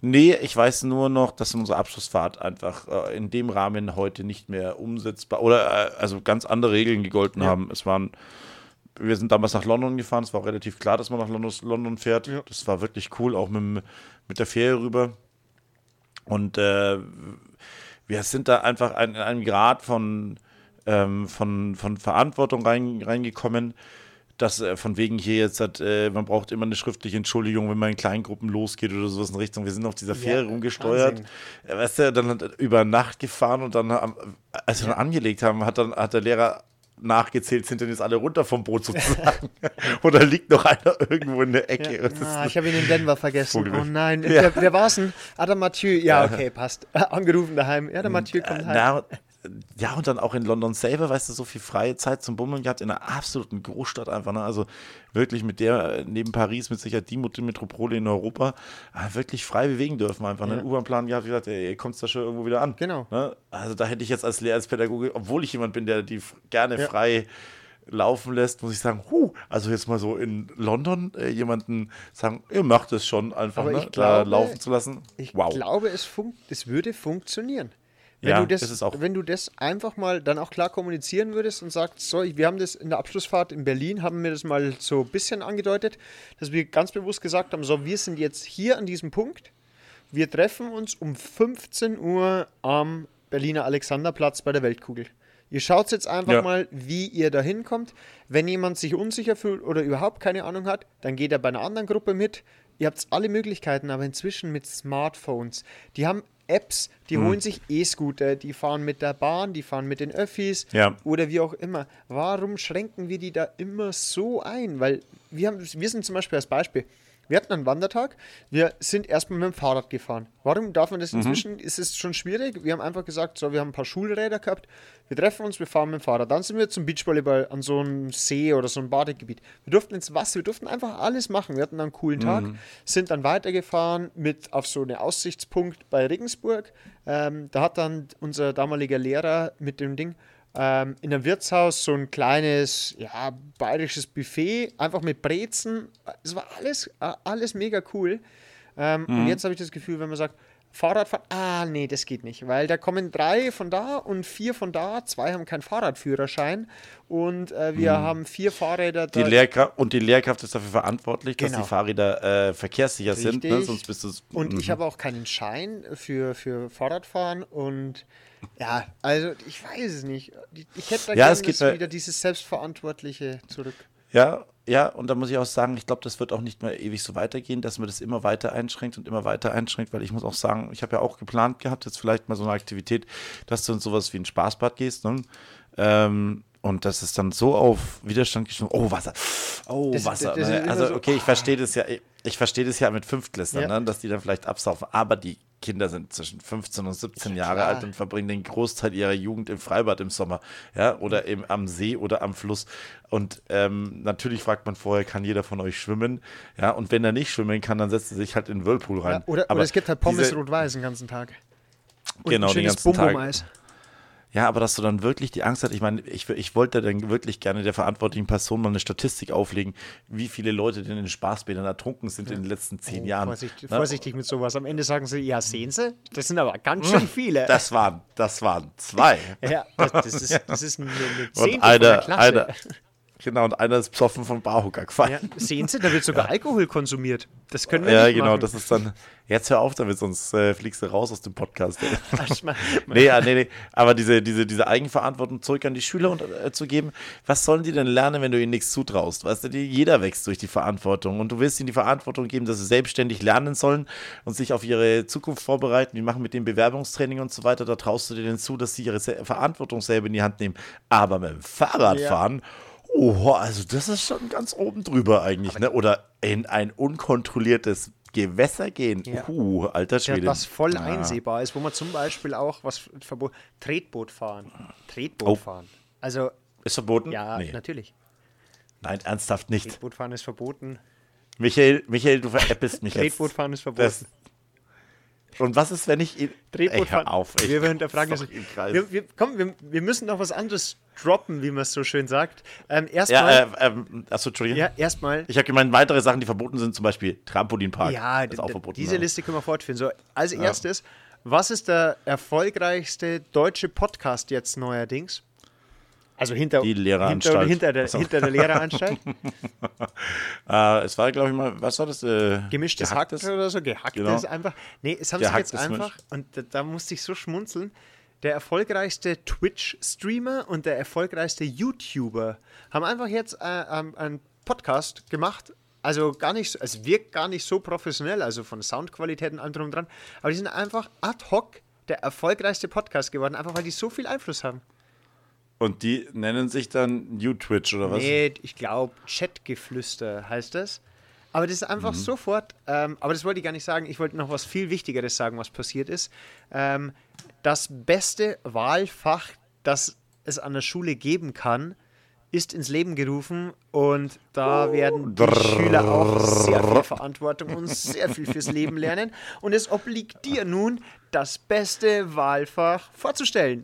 nee, ich weiß nur noch, dass unsere Abschlussfahrt einfach äh, in dem Rahmen heute nicht mehr umsetzbar oder äh, also ganz andere Regeln gegolten haben. Es waren wir sind damals nach London gefahren. Es war relativ klar, dass man nach London, London fährt. Ja. Das war wirklich cool, auch mit, mit der Fähre rüber. Und äh, wir sind da einfach in einem Grad von, ähm, von, von Verantwortung rein, reingekommen, dass äh, von wegen hier jetzt hat, äh, man braucht immer eine schriftliche Entschuldigung, wenn man in Kleingruppen losgeht oder sowas in Richtung. Wir sind auf dieser Fähre Ja, rumgesteuert. Wahnsinn. Äh, Weißt du, dann hat er über Nacht gefahren und dann, am- als wir dann angelegt haben, hat dann hat der Lehrer nachgezählt, sind denn jetzt alle runter vom Boot sozusagen? Oder liegt noch einer irgendwo in der Ecke? Ja. Ah, ich habe ihn in Denver vergessen. Vogel. Oh nein, Ja. wer, wer war es denn? Adam Mathieu. Ja, okay, passt. Angerufen daheim. Ja, der Mathieu kommt heim. Na, ja, und dann auch in London selber, weißt du, so viel freie Zeit zum Bummeln gehabt, in einer absoluten Großstadt einfach. Ne? Also wirklich mit der, neben Paris, mit Sicherheit die Metropole in Europa, äh, wirklich frei bewegen dürfen einfach. Ne? Ja. Einen U-Bahn-Plan gehabt, wie gesagt, ey, ihr kommt da schon irgendwo wieder an. Genau. Ne? Also da hätte ich jetzt als Lehrer, als Pädagoge, obwohl ich jemand bin, der die gerne Ja. frei laufen lässt, muss ich sagen, huh, also jetzt mal so in London äh, jemanden sagen, ihr macht es schon einfach, ne? ich da glaube- laufen zu lassen. Ich wow. glaube, es, funkt, es würde funktionieren. Wenn, Ja, du das, das ist auch- wenn du das einfach mal dann auch klar kommunizieren würdest und sagst, so, wir haben das in der Abschlussfahrt in Berlin, haben wir das mal so ein bisschen angedeutet, dass wir ganz bewusst gesagt haben, so, wir sind jetzt hier an diesem Punkt, wir treffen uns um 15 Uhr am Berliner Alexanderplatz bei der Weltkugel. Ihr schaut jetzt einfach Ja. mal, wie ihr da hinkommt. Wenn jemand sich unsicher fühlt oder überhaupt keine Ahnung hat, dann geht er bei einer anderen Gruppe mit. Ihr habt alle Möglichkeiten, aber inzwischen mit Smartphones. Die haben Apps, die Hm. holen sich E-Scooter, die fahren mit der Bahn, die fahren mit den Öffis Ja. oder wie auch immer. Warum schränken wir die da immer so ein? Weil wir, haben, wir sind zum Beispiel als Beispiel, wir hatten einen Wandertag, wir sind erstmal mit dem Fahrrad gefahren. Warum darf man das Mhm. inzwischen? Ist es schon schwierig? Wir haben einfach gesagt, so, wir haben ein paar Schulräder gehabt, wir treffen uns, wir fahren mit dem Fahrrad. Dann sind wir zum Beachvolleyball an so einem See oder so einem Badegebiet. Wir durften ins Wasser, wir durften einfach alles machen. Wir hatten einen coolen Tag, Mhm. sind dann weitergefahren mit auf so einen Aussichtspunkt bei Regensburg. Ähm, da hat dann unser damaliger Lehrer mit dem Ding ähm, in einem Wirtshaus so ein kleines, ja, bayerisches Buffet, einfach mit Brezen. Es war alles, äh, alles mega cool. Ähm, Und Mhm. jetzt habe ich das Gefühl, wenn man sagt, Fahrradfahren, ah, nee, das geht nicht, weil da kommen drei von da und vier von da, zwei haben keinen Fahrradführerschein und äh, wir haben vier Fahrräder Mhm. Die da. Lehrkraft, und die Lehrkraft ist dafür verantwortlich, dass Genau. die Fahrräder äh, verkehrssicher sind, ne? Richtig. sonst bist du Und Mhm. ich habe auch keinen Schein für, für Fahrradfahren und ja, also ich weiß es nicht. Ich hätte da Ja, gerne wieder dieses Selbstverantwortliche zurück. Ja, ja, und da muss ich auch sagen, ich glaube, das wird auch nicht mehr ewig so weitergehen, dass man das immer weiter einschränkt und immer weiter einschränkt, weil ich muss auch sagen, ich habe ja auch geplant gehabt, jetzt vielleicht mal so eine Aktivität, dass du in sowas wie ein Spaßbad gehst, ne? ähm, und das ist dann so auf Widerstand gestoßen. Oh, Wasser. Oh, Das- Wasser. das ist ne? also, so, okay, ich verstehe das ja. Ich verstehe das ja mit Fünftklässlern, Ja. ne? dass die dann vielleicht absaufen. Aber die Kinder sind zwischen 15 und 17 Jahre klar. alt und verbringen den Großteil ihrer Jugend im Freibad im Sommer. Ja, oder im, am See oder am Fluss. Und ähm, natürlich fragt man vorher, kann jeder von euch schwimmen? Ja, und wenn er nicht schwimmen kann, dann setzt er sich halt in den Whirlpool rein. Ja, oder, Aber oder es gibt halt Pommes rot-weiß den ganzen Tag. Und Genau, ein den schönes ganzen Tag. Ja, aber dass du dann wirklich die Angst hast, ich meine, ich, ich wollte dann wirklich gerne der verantwortlichen Person mal eine Statistik auflegen, wie viele Leute denn in den Spaßbädern ertrunken sind in den letzten zehn Jahren. Vorsichtig, Ne? vorsichtig mit sowas. Am Ende sagen sie, ja, sehen Sie, das sind aber ganz schön viele. Das waren, das waren zwei. ja, das, das, ist, das ist eine, eine Zehntel Und einer, Klasse. einer, genau, und einer ist besoffen von Barhocker gefallen. Ja, sehen Sie, da wird sogar Alkohol konsumiert. Das können wir Ja, nicht genau, machen. das ist dann, jetzt hör auf damit, sonst äh, fliegst du raus aus dem Podcast. mein- nee, ja, nee, nee, aber diese, diese, diese Eigenverantwortung zurück an die Schüler und, äh, zu geben, was sollen die denn lernen, wenn du ihnen nichts zutraust? Weißt du, die, jeder wächst durch die Verantwortung und du willst ihnen die Verantwortung geben, dass sie selbstständig lernen sollen und sich auf ihre Zukunft vorbereiten. Die machen mit dem Bewerbungstraining und so weiter, da traust du denen zu, dass sie ihre Verantwortung selber in die Hand nehmen. Aber mit dem Fahrradfahren, oh, also das ist schon ganz oben drüber eigentlich, ne? Oder in ein unkontrolliertes Gewässer gehen. Ja. Uh, alter Ja, Schwede. das voll Ja. einsehbar ist, wo man zum Beispiel auch was verbot Tretboot fahren. Tretboot Oh. fahren. Also, Ist verboten? ja, nee. natürlich. Nein, ernsthaft nicht. Tretboot fahren ist verboten. Michael, Michael, du veräppelst mich jetzt. Tretboot fahren ist verboten. Das, und was ist, wenn ich ihn. Tretboot Ey, hör fahren. auf. Ich, wir hinterfragen das. Wir, wir, komm, wir, wir müssen noch was anderes droppen, wie man es so schön sagt. Ähm, ja, erstmal, äh, ähm, achso, Entschuldigung. ja, erstmal. Ich habe gemeint, weitere Sachen, die verboten sind, zum Beispiel Trampolinpark. Ja, ist auch verboten. diese ja. Liste können wir fortführen. So, als erstes, was ist der erfolgreichste deutsche Podcast jetzt neuerdings? Also hinter, Die hinter, Lehreranstalt. hinter, der, Achso. hinter der Lehreranstalt. Äh, es war, glaube ich, mal, was war das? Äh, Gemischtes Hack oder so, gehackt Genau. ist einfach. Nee, es haben sie jetzt einfach, und da, da musste ich so schmunzeln. Der erfolgreichste Twitch-Streamer und der erfolgreichste YouTuber haben einfach jetzt äh, ähm, einen Podcast gemacht. Also gar nicht, so- es wirkt gar nicht so professionell, also von Soundqualität und allem drum und dran. Aber die sind einfach ad hoc der erfolgreichste Podcast geworden, einfach weil die so viel Einfluss haben. Und die nennen sich dann U-Twitch oder was? Nee, ich glaube, Chatgeflüster heißt das. Aber das ist einfach Mhm. sofort, ähm, aber das wollte ich gar nicht sagen. Ich wollte noch was viel Wichtigeres sagen, was passiert ist. Ähm, das beste Wahlfach, das es an der Schule geben kann, ist ins Leben gerufen und da werden die Schüler auch sehr viel Verantwortung und sehr viel fürs Leben lernen. Und es obliegt dir nun, das beste Wahlfach vorzustellen.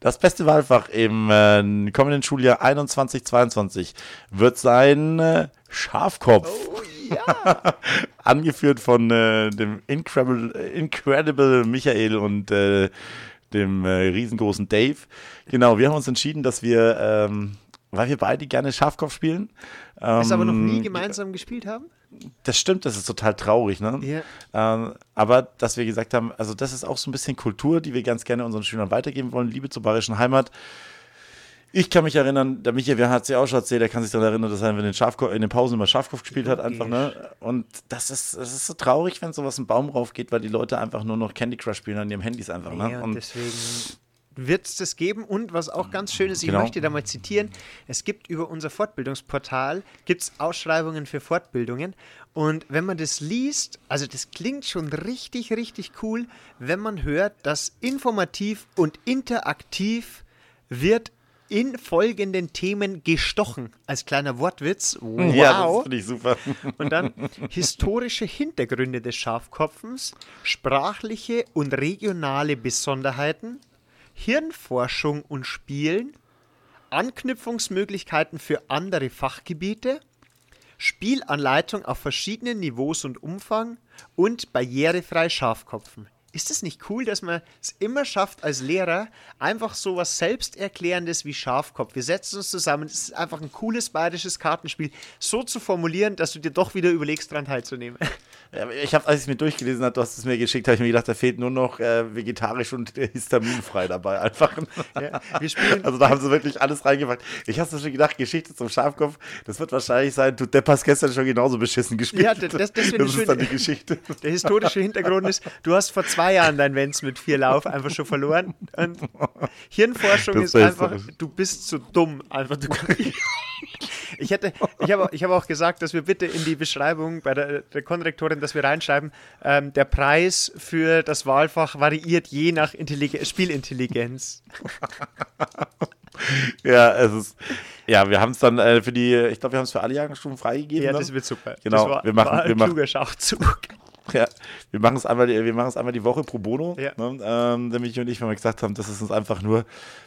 Das beste Wahlfach im äh, kommenden Schuljahr 21-22 wird sein äh, Schafkopf. Oh ja! Angeführt von äh, dem Incredible, Incredible Michael und äh, dem äh, riesengroßen Dave. Genau, wir haben uns entschieden, dass wir, ähm, weil wir beide gerne Schafkopf spielen. Ähm, Es aber noch nie gemeinsam gespielt haben? Das stimmt, das ist total traurig, ne? Ja. Ähm, aber dass wir gesagt haben, also das ist auch so ein bisschen Kultur, die wir ganz gerne unseren Schülern weitergeben wollen. Liebe zur bayerischen Heimat. Ich kann mich erinnern, der Michael, wer hat sie auch schon erzählt, der kann sich daran erinnern, dass er in den, Schafkopf, in den Pausen immer Schafkopf gespielt hat, einfach, ne? Und das ist, das ist so traurig, wenn sowas im Baum raufgeht, weil die Leute einfach nur noch Candy Crush spielen an ihrem Handys einfach, ne? Ja, Und deswegen wird es das geben. Und was auch ganz schön ist, ich Genau. möchte da mal zitieren, es gibt über unser Fortbildungsportal gibt's Ausschreibungen für Fortbildungen. Und wenn man das liest, also das klingt schon richtig, richtig cool, wenn man hört, dass informativ und interaktiv wird in folgenden Themen gestochen. Als kleiner Wortwitz. Wow. ja, das finde ich super. Und dann historische Hintergründe des Schafkopfens, sprachliche und regionale Besonderheiten, Hirnforschung und Spielen, Anknüpfungsmöglichkeiten für andere Fachgebiete, Spielanleitung auf verschiedenen Niveaus und Umfang und barrierefrei Schafkopfen. Ist es nicht cool, dass man es immer schafft, als Lehrer einfach so was Selbsterklärendes wie Schafkopf? Wir setzen uns zusammen, es ist einfach ein cooles bayerisches Kartenspiel, so zu formulieren, dass du dir doch wieder überlegst, daran teilzunehmen. Ja, Ich habe, als ich es mir durchgelesen habe, du hast es mir geschickt, habe ich mir gedacht, da fehlt nur noch äh, vegetarisch und äh, histaminfrei dabei einfach. Ja, also da haben sie wirklich alles reingepackt. Ich habe schon gedacht, Geschichte zum Schafkopf, das wird wahrscheinlich sein, du Depp hast gestern schon genauso beschissen gespielt. Ja, das- das- das eine ist schöne- dann die Geschichte. Der historische Hintergrund ist, du hast vor zwei zwei Jahren dein Wenz mit vier Lauf einfach schon verloren. Und Hirnforschung Das ist einfach, du bist zu dumm. Einfach, du ich hätte, ich habe ich hab auch gesagt, dass wir bitte in die Beschreibung bei der, der Konrektorin, dass wir reinschreiben, ähm, der Preis für das Wahlfach variiert je nach Intelligen Spielintelligenz. Ja, es ist. Ja, wir haben es dann äh, für die, ich glaube, wir haben es für alle Jahrgangsstufen freigegeben. Ja, dann. das wird super. Genau, war, wir machen- wir machen- kluger Schachzug. Ja, wir machen es einmal, die- wir machen es einmal die Woche pro Bono. Ja. Ne? Ähm, der Michi und ich, wenn wir gesagt haben, das ist uns einfach nur,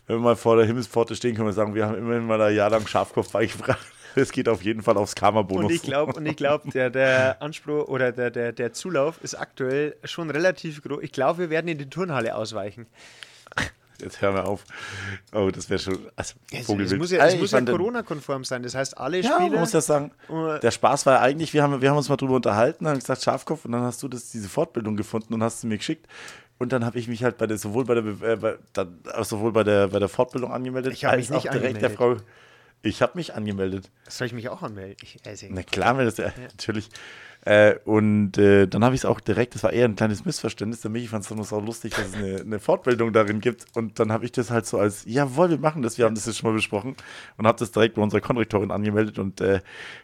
wenn wir mal vor der Himmelspforte stehen, können wir sagen, wir haben immerhin mal ein Jahr lang Schafkopf beigebracht. Es geht auf jeden Fall aufs Karma-Bonus. Und ich glaube, und ich glaube, der, der Anspruch oder der, der, der Zulauf ist aktuell schon relativ groß. Ich glaube, wir werden in die Turnhalle ausweichen. Jetzt hören wir auf. Oh, das wäre schon. Also, Es, es muss ja, muss ja Corona-konform sein. Das heißt, alle Ja, man Spiele. muss ja sagen, der Spaß war ja eigentlich, wir haben, wir haben uns mal drüber unterhalten, haben gesagt Schafkopf und dann hast du das, diese Fortbildung gefunden und hast sie mir geschickt. Und dann habe ich mich halt bei der, sowohl bei der, äh, bei, dann, sowohl bei der, bei der Fortbildung angemeldet, Ich hab mich nicht direkt der Frau. Ich habe mich angemeldet. soll ich mich auch anmelden? Ich, also, Na klar, das ja, natürlich. Äh, und äh, dann habe ich es auch direkt, das war eher ein kleines Missverständnis, der Michi fand es dann auch lustig, dass es eine, eine Fortbildung darin gibt. Und dann habe ich das halt so als, jawohl, wir machen das, wir haben das jetzt schon mal besprochen und habe das direkt bei unserer Konrektorin angemeldet und äh,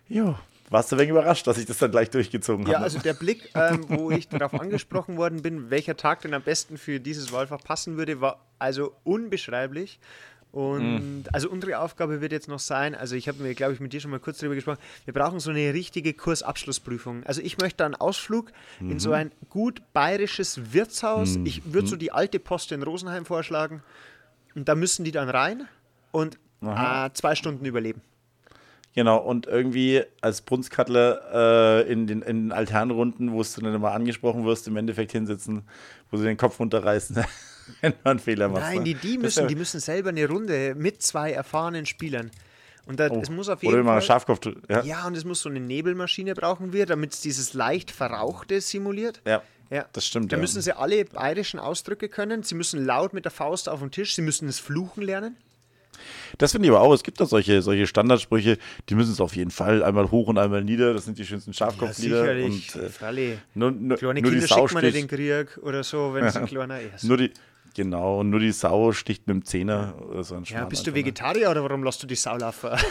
ja, warst du ein wenig überrascht, dass ich das dann gleich durchgezogen Ja, habe. also der Blick, ähm, wo ich darauf angesprochen worden bin, welcher Tag denn am besten für dieses Wahlfach passen würde, war also unbeschreiblich. Und also unsere Aufgabe wird jetzt noch sein, also ich habe mir, glaube ich, mit dir schon mal kurz darüber gesprochen, wir brauchen so eine richtige Kursabschlussprüfung. Also ich möchte einen Ausflug in so ein gut bayerisches Wirtshaus. Ich würde so die alte Post in Rosenheim vorschlagen. Und da müssen die dann rein und äh, zwei Stunden überleben. Genau, und irgendwie als Brunskattler äh, in, den, in den Alternrunden, wo du dann immer angesprochen wirst, im Endeffekt hinsitzen, wo sie den Kopf runterreißen, wenn du einen Fehler machst. Nein, ne? die, die, müssen, die müssen selber eine Runde mit zwei erfahrenen Spielern. Und da, Oh, es muss auf Oder jeden immer Fall. Schafkopf. Ja. Ja, und es muss so eine Nebelmaschine brauchen wir, damit es dieses leicht Verrauchte simuliert. ja, Ja. das stimmt. Da ja. müssen sie alle bayerischen Ausdrücke können. Sie müssen laut mit der Faust auf den Tisch. Sie müssen das Fluchen lernen. Das finde ich aber auch. Es gibt da solche, solche Standardsprüche, die müssen es auf jeden Fall einmal hoch und einmal nieder. Das sind die schönsten Schafkopflieder. und äh, Fralle. nur, nur, Kleine nur die Kinder Sau schickt man nicht in den Krieg oder so, wenn es ein kleiner ist. Nur die, genau, nur die Sau sticht mit dem Zehner oder so ein Ja, Schwan bist du ne? Vegetarier oder warum lässt du die Sau laufen?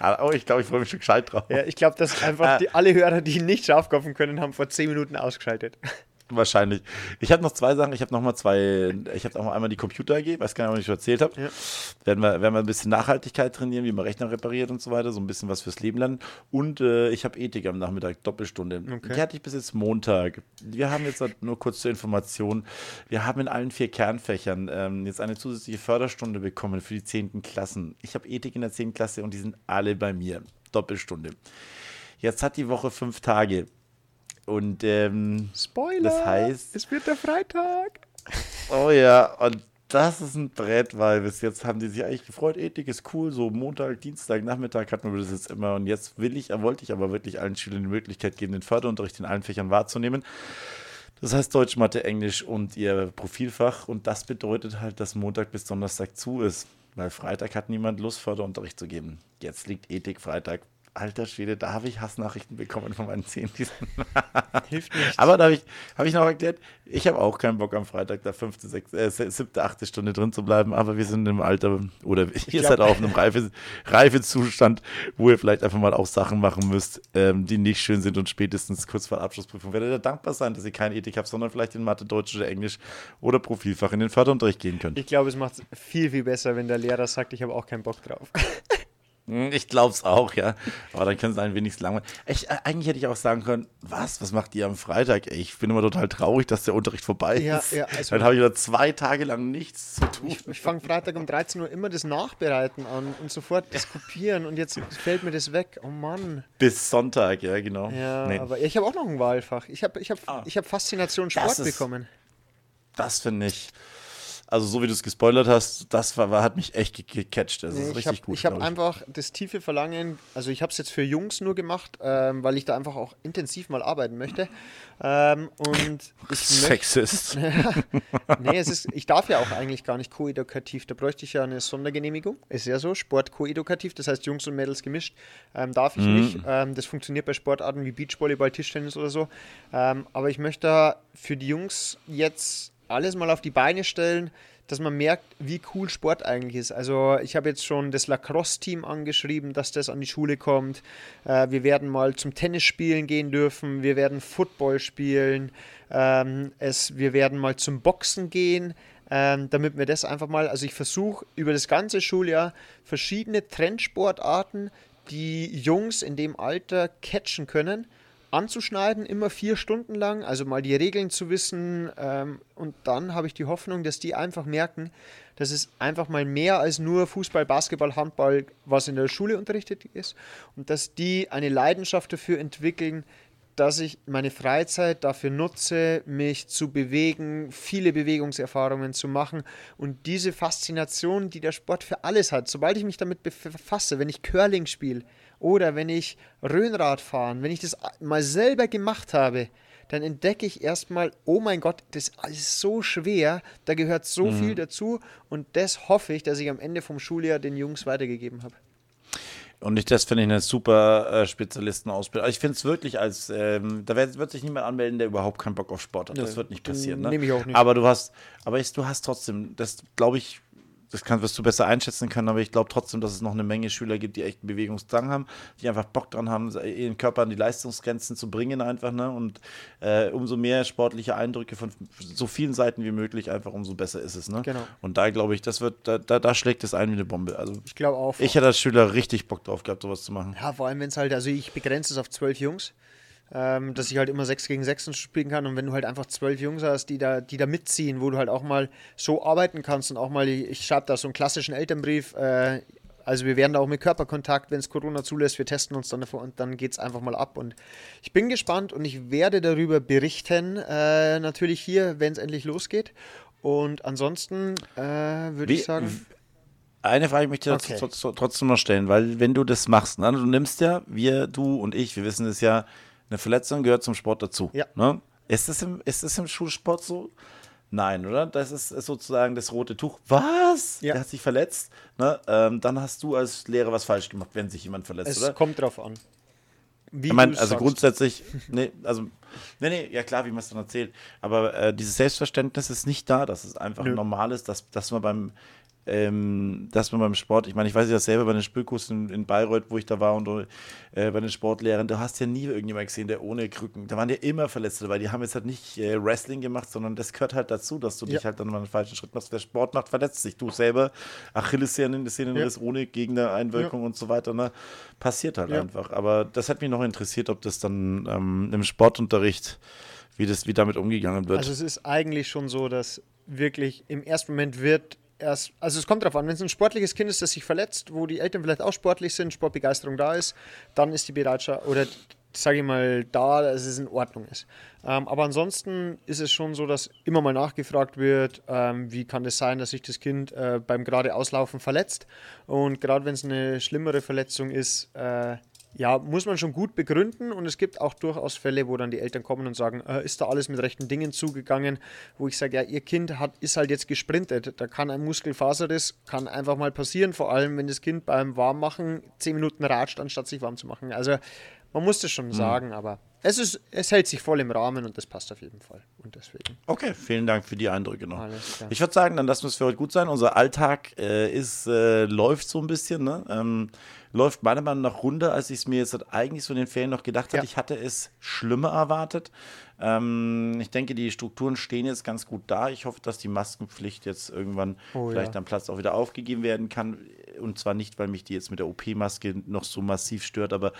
Ah, Oh, ich glaube, ich freue mich schon gescheit drauf. ja, ich glaube, dass einfach die, alle Hörer, die nicht Schafkopfen können, haben vor 10 Minuten ausgeschaltet. Wahrscheinlich. Ich habe noch zwei Sachen. Ich habe noch mal zwei. Ich habe auch mal einmal die Computer AG, weiß gar nicht, ob ich schon erzählt habe. Ja. Werden, wir, werden wir ein bisschen Nachhaltigkeit trainieren, wie man Rechner repariert und so weiter. So ein bisschen was fürs Leben lernen. Und äh, ich habe Ethik am Nachmittag, Doppelstunde. Die hatte ich bis jetzt Montag. Wir haben jetzt halt nur kurz zur Information. Wir haben in allen vier Kernfächern ähm, jetzt eine zusätzliche Förderstunde bekommen für die 10. Klassen. Ich habe Ethik in der 10. Klasse und die sind alle bei mir. Doppelstunde. Jetzt hat die Woche fünf Tage. Und ähm, Spoiler! Das heißt- es wird der Freitag. Oh ja, und das ist ein Brett, weil bis jetzt haben die sich eigentlich gefreut, Ethik ist cool, so Montag, Dienstag, Nachmittag hatten wir das jetzt immer und jetzt will ich, wollte ich aber wirklich allen Schülern die Möglichkeit geben, den Förderunterricht in allen Fächern wahrzunehmen. Das heißt Deutsch, Mathe, Englisch und ihr Profilfach und das bedeutet halt, dass Montag bis Donnerstag zu ist, weil Freitag hat niemand Lust, Förderunterricht zu geben. Jetzt liegt Ethik Freitag. Alter Schwede, da habe ich Hassnachrichten bekommen von meinen Zehn. Hilft nicht. Aber da habe ich, hab ich noch erklärt, ich habe auch keinen Bock am Freitag da fünfte, sechste, äh, siebte, achte Stunde drin zu bleiben, aber wir sind im Alter oder ihr seid auch in einem reife, reife Zustand, wo ihr vielleicht einfach mal auch Sachen machen müsst, ähm, die nicht schön sind und spätestens kurz vor der Abschlussprüfung werdet ihr dankbar sein, dass ihr keine Ethik habt, sondern vielleicht in Mathe, Deutsch oder Englisch oder Profilfach in den Förderunterricht gehen könnt. Ich glaube, es macht es viel, viel besser, wenn der Lehrer sagt, ich habe auch keinen Bock drauf. Hm, Ich glaube es auch, ja. Aber dann können sie ein wenig langweilen. Ich, äh, eigentlich hätte ich auch sagen können, was, was macht ihr am Freitag? Ey, ich bin immer total traurig, dass der Unterricht vorbei Ja, ist. ja, also- dann habe ich wieder zwei Tage lang nichts zu tun. Ich, ich fange Freitag um 13 Uhr immer das Nachbereiten an und sofort das Kopieren und jetzt fällt mir das weg. Oh Mann. Bis Sonntag, ja, genau. Ja, Nee, aber ich habe auch noch ein Wahlfach. Ich habe ich hab, Ah. ich hab Faszination Sport ist- bekommen. das finde ich. Also so wie du es gespoilert hast, das war, war, hat mich echt gecatcht. Das nee, ist richtig hab, gut. Ich habe einfach das tiefe Verlangen, also ich habe es jetzt für Jungs nur gemacht, ähm, weil ich da einfach auch intensiv mal arbeiten möchte. Ähm, und ich Sexist. nee, es ist, ich darf ja auch eigentlich gar nicht koedukativ. Da bräuchte ich ja eine Sondergenehmigung. Ist ja so, Sport koedukativ, das heißt Jungs und Mädels gemischt. Ähm, darf ich mhm. nicht. Ähm, das funktioniert bei Sportarten wie Beachvolleyball, Tischtennis oder so. Ähm, aber ich möchte für die Jungs jetzt alles mal auf die Beine stellen, dass man merkt, wie cool Sport eigentlich ist. Also ich habe jetzt schon das Lacrosse-Team angeschrieben, dass das an die Schule kommt. Äh, wir werden mal zum Tennis spielen gehen dürfen. Wir werden Football spielen. Ähm, es, wir werden mal zum Boxen gehen. Ähm, damit wir das einfach mal, also ich versuche über das ganze Schuljahr verschiedene Trendsportarten, die Jungs in dem Alter catchen können anzuschneiden, immer vier Stunden lang, also mal die Regeln zu wissen. Ähm, und dann habe ich die Hoffnung, dass die einfach merken, dass es einfach mal mehr als nur Fußball, Basketball, Handball, was in der Schule unterrichtet ist. Und dass die eine Leidenschaft dafür entwickeln, dass ich meine Freizeit dafür nutze, mich zu bewegen, viele Bewegungserfahrungen zu machen und diese Faszination, die der Sport für alles hat, sobald ich mich damit befasse, wenn ich Curling spiele, oder wenn ich Röhnrad fahren, wenn ich das mal selber gemacht habe, dann entdecke ich erstmal, oh mein Gott, das ist so schwer, da gehört so mhm. viel dazu und das hoffe ich, dass ich am Ende vom Schuljahr den Jungs weitergegeben habe. Und ich, das finde ich eine super äh, Spezialistenausbildung. Also ich finde es wirklich als, ähm, da wird, wird, sich niemand anmelden, der überhaupt keinen Bock auf Sport hat. Das wird nicht passieren. Ne? Nehme ich auch nicht. Aber du hast, aber ich, du hast trotzdem, das glaube ich, das kann, wirst du besser einschätzen können, aber ich glaube trotzdem, dass es noch eine Menge Schüler gibt, die echt einen Bewegungsdrang haben, die einfach Bock dran haben, ihren Körper an die Leistungsgrenzen zu bringen einfach, ne? Und äh, umso mehr sportliche Eindrücke von so vielen Seiten wie möglich, einfach umso besser ist es, ne? Genau. Und da glaube ich, das wird, da, da, da, schlägt es ein wie eine Bombe. Also ich glaube auch. Ich hätte als Schüler richtig Bock drauf gehabt, sowas zu machen. Ja, vor allem, wenn es halt, also ich begrenze es auf zwölf Jungs ähm, dass ich halt immer 6 gegen 6 spielen kann. Und wenn du halt einfach zwölf Jungs hast, die da, die da mitziehen, wo du halt auch mal so arbeiten kannst und auch mal, ich schreibe da so einen klassischen Elternbrief, äh, also wir werden da auch mit Körperkontakt, wenn es Corona zulässt, wir testen uns dann davor und dann geht es einfach mal ab. Und ich bin gespannt und ich werde darüber berichten, äh, natürlich hier, wenn es endlich losgeht. Und ansonsten äh, würde ich sagen. Eine Frage möchte ich okay. trotzdem noch stellen, weil wenn du das machst, ne, du nimmst ja, wir, du und ich, wir wissen es ja, eine Verletzung gehört zum Sport dazu. Ja. Ne? Ist, das im, ist das im Schulsport so? Nein, oder? Das ist, sozusagen das rote Tuch. Was? Ja. Der hat sich verletzt. Ne? Ähm, dann hast du als Lehrer was falsch gemacht, wenn sich jemand verletzt, es oder? Es kommt drauf an. Wie ich meine, also sagst. grundsätzlich, nee, also, nee, nee, ja klar, wie man es dann erzählt. Aber äh, dieses Selbstverständnis ist nicht da, dass es einfach Nö. normal ist, dass, dass man beim ähm, dass man beim Sport, ich meine, ich weiß ja selber bei den Spülkursen in, in Bayreuth, wo ich da war und äh, bei den Sportlehrern, du hast ja nie irgendjemand gesehen, der ohne Krücken, da waren ja immer Verletzte weil die haben jetzt halt nicht äh, Wrestling gemacht, sondern das gehört halt dazu, dass du ja. dich halt dann mal einen falschen Schritt machst. Wer Sport macht, verletzt sich. Du selber, Achillessehnenriss ja. ohne Gegnereinwirkung ja. und so weiter, ne? passiert halt einfach. Aber das hat mich noch interessiert, ob das dann ähm, im Sportunterricht wie das wie damit umgegangen wird. Also es ist eigentlich schon so, dass wirklich im ersten Moment wird erst, also es kommt darauf an, wenn es ein sportliches Kind ist, das sich verletzt, wo die Eltern vielleicht auch sportlich sind, Sportbegeisterung da ist, dann ist die Bereitschaft oder sage ich mal da, dass es in Ordnung ist. Ähm, aber ansonsten ist es schon so, dass immer mal nachgefragt wird, ähm, wie kann es sein, dass sich das Kind äh, beim gerade Auslaufen verletzt. Und gerade wenn es eine schlimmere Verletzung ist, äh, ja, muss man schon gut begründen und es gibt auch durchaus Fälle, wo dann die Eltern kommen und sagen, äh, ist da alles mit rechten Dingen zugegangen, wo ich sage, ja, ihr Kind hat, ist halt jetzt gesprintet, da kann ein Muskelfaserriss, kann einfach mal passieren, vor allem wenn das Kind beim Warmmachen zehn Minuten ratscht, anstatt sich warm zu machen. Also man muss das schon mhm. sagen, aber es, ist, es hält sich voll im Rahmen und das passt auf jeden Fall. Und deswegen. Okay, vielen Dank für die Eindrücke noch. Ich würde sagen, dann lassen wir es für heute gut sein. Unser Alltag äh, ist, äh, läuft so ein bisschen, ne? Ähm, läuft meiner Meinung nach runter, als ich es mir jetzt eigentlich so in den Ferien noch gedacht hatte. Ja. Ich hatte es schlimmer erwartet. Ähm, ich denke, die Strukturen stehen jetzt ganz gut da. Ich hoffe, dass die Maskenpflicht jetzt irgendwann oh, vielleicht ja. am Platz auch wieder aufgegeben werden kann. Und zwar nicht, weil mich die jetzt mit der OP-Maske noch so massiv stört, aber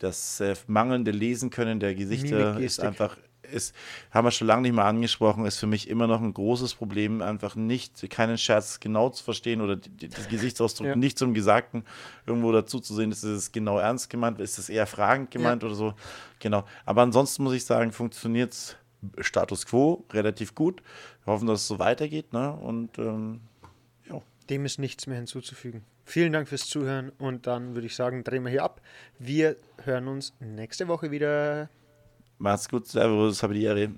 das äh, mangelnde Lesen können der Gesichter ist einfach ist, haben wir schon lange nicht mehr angesprochen, ist für mich immer noch ein großes Problem, einfach nicht, keinen Scherz genau zu verstehen oder die, das Gesichtsausdruck ja. nicht zum Gesagten irgendwo dazu zu sehen, ist es genau ernst gemeint, ist es eher fragend gemeint ja. oder so. Genau. Aber ansonsten muss ich sagen, funktioniert es Status quo relativ gut. Wir hoffen, dass es so weitergeht. Ne? Und ähm, ja. Dem ist nichts mehr hinzuzufügen. Vielen Dank fürs Zuhören und dann würde ich sagen, drehen wir hier ab. Wir hören uns nächste Woche wieder. Macht's gut, Servus, habe die Ehre.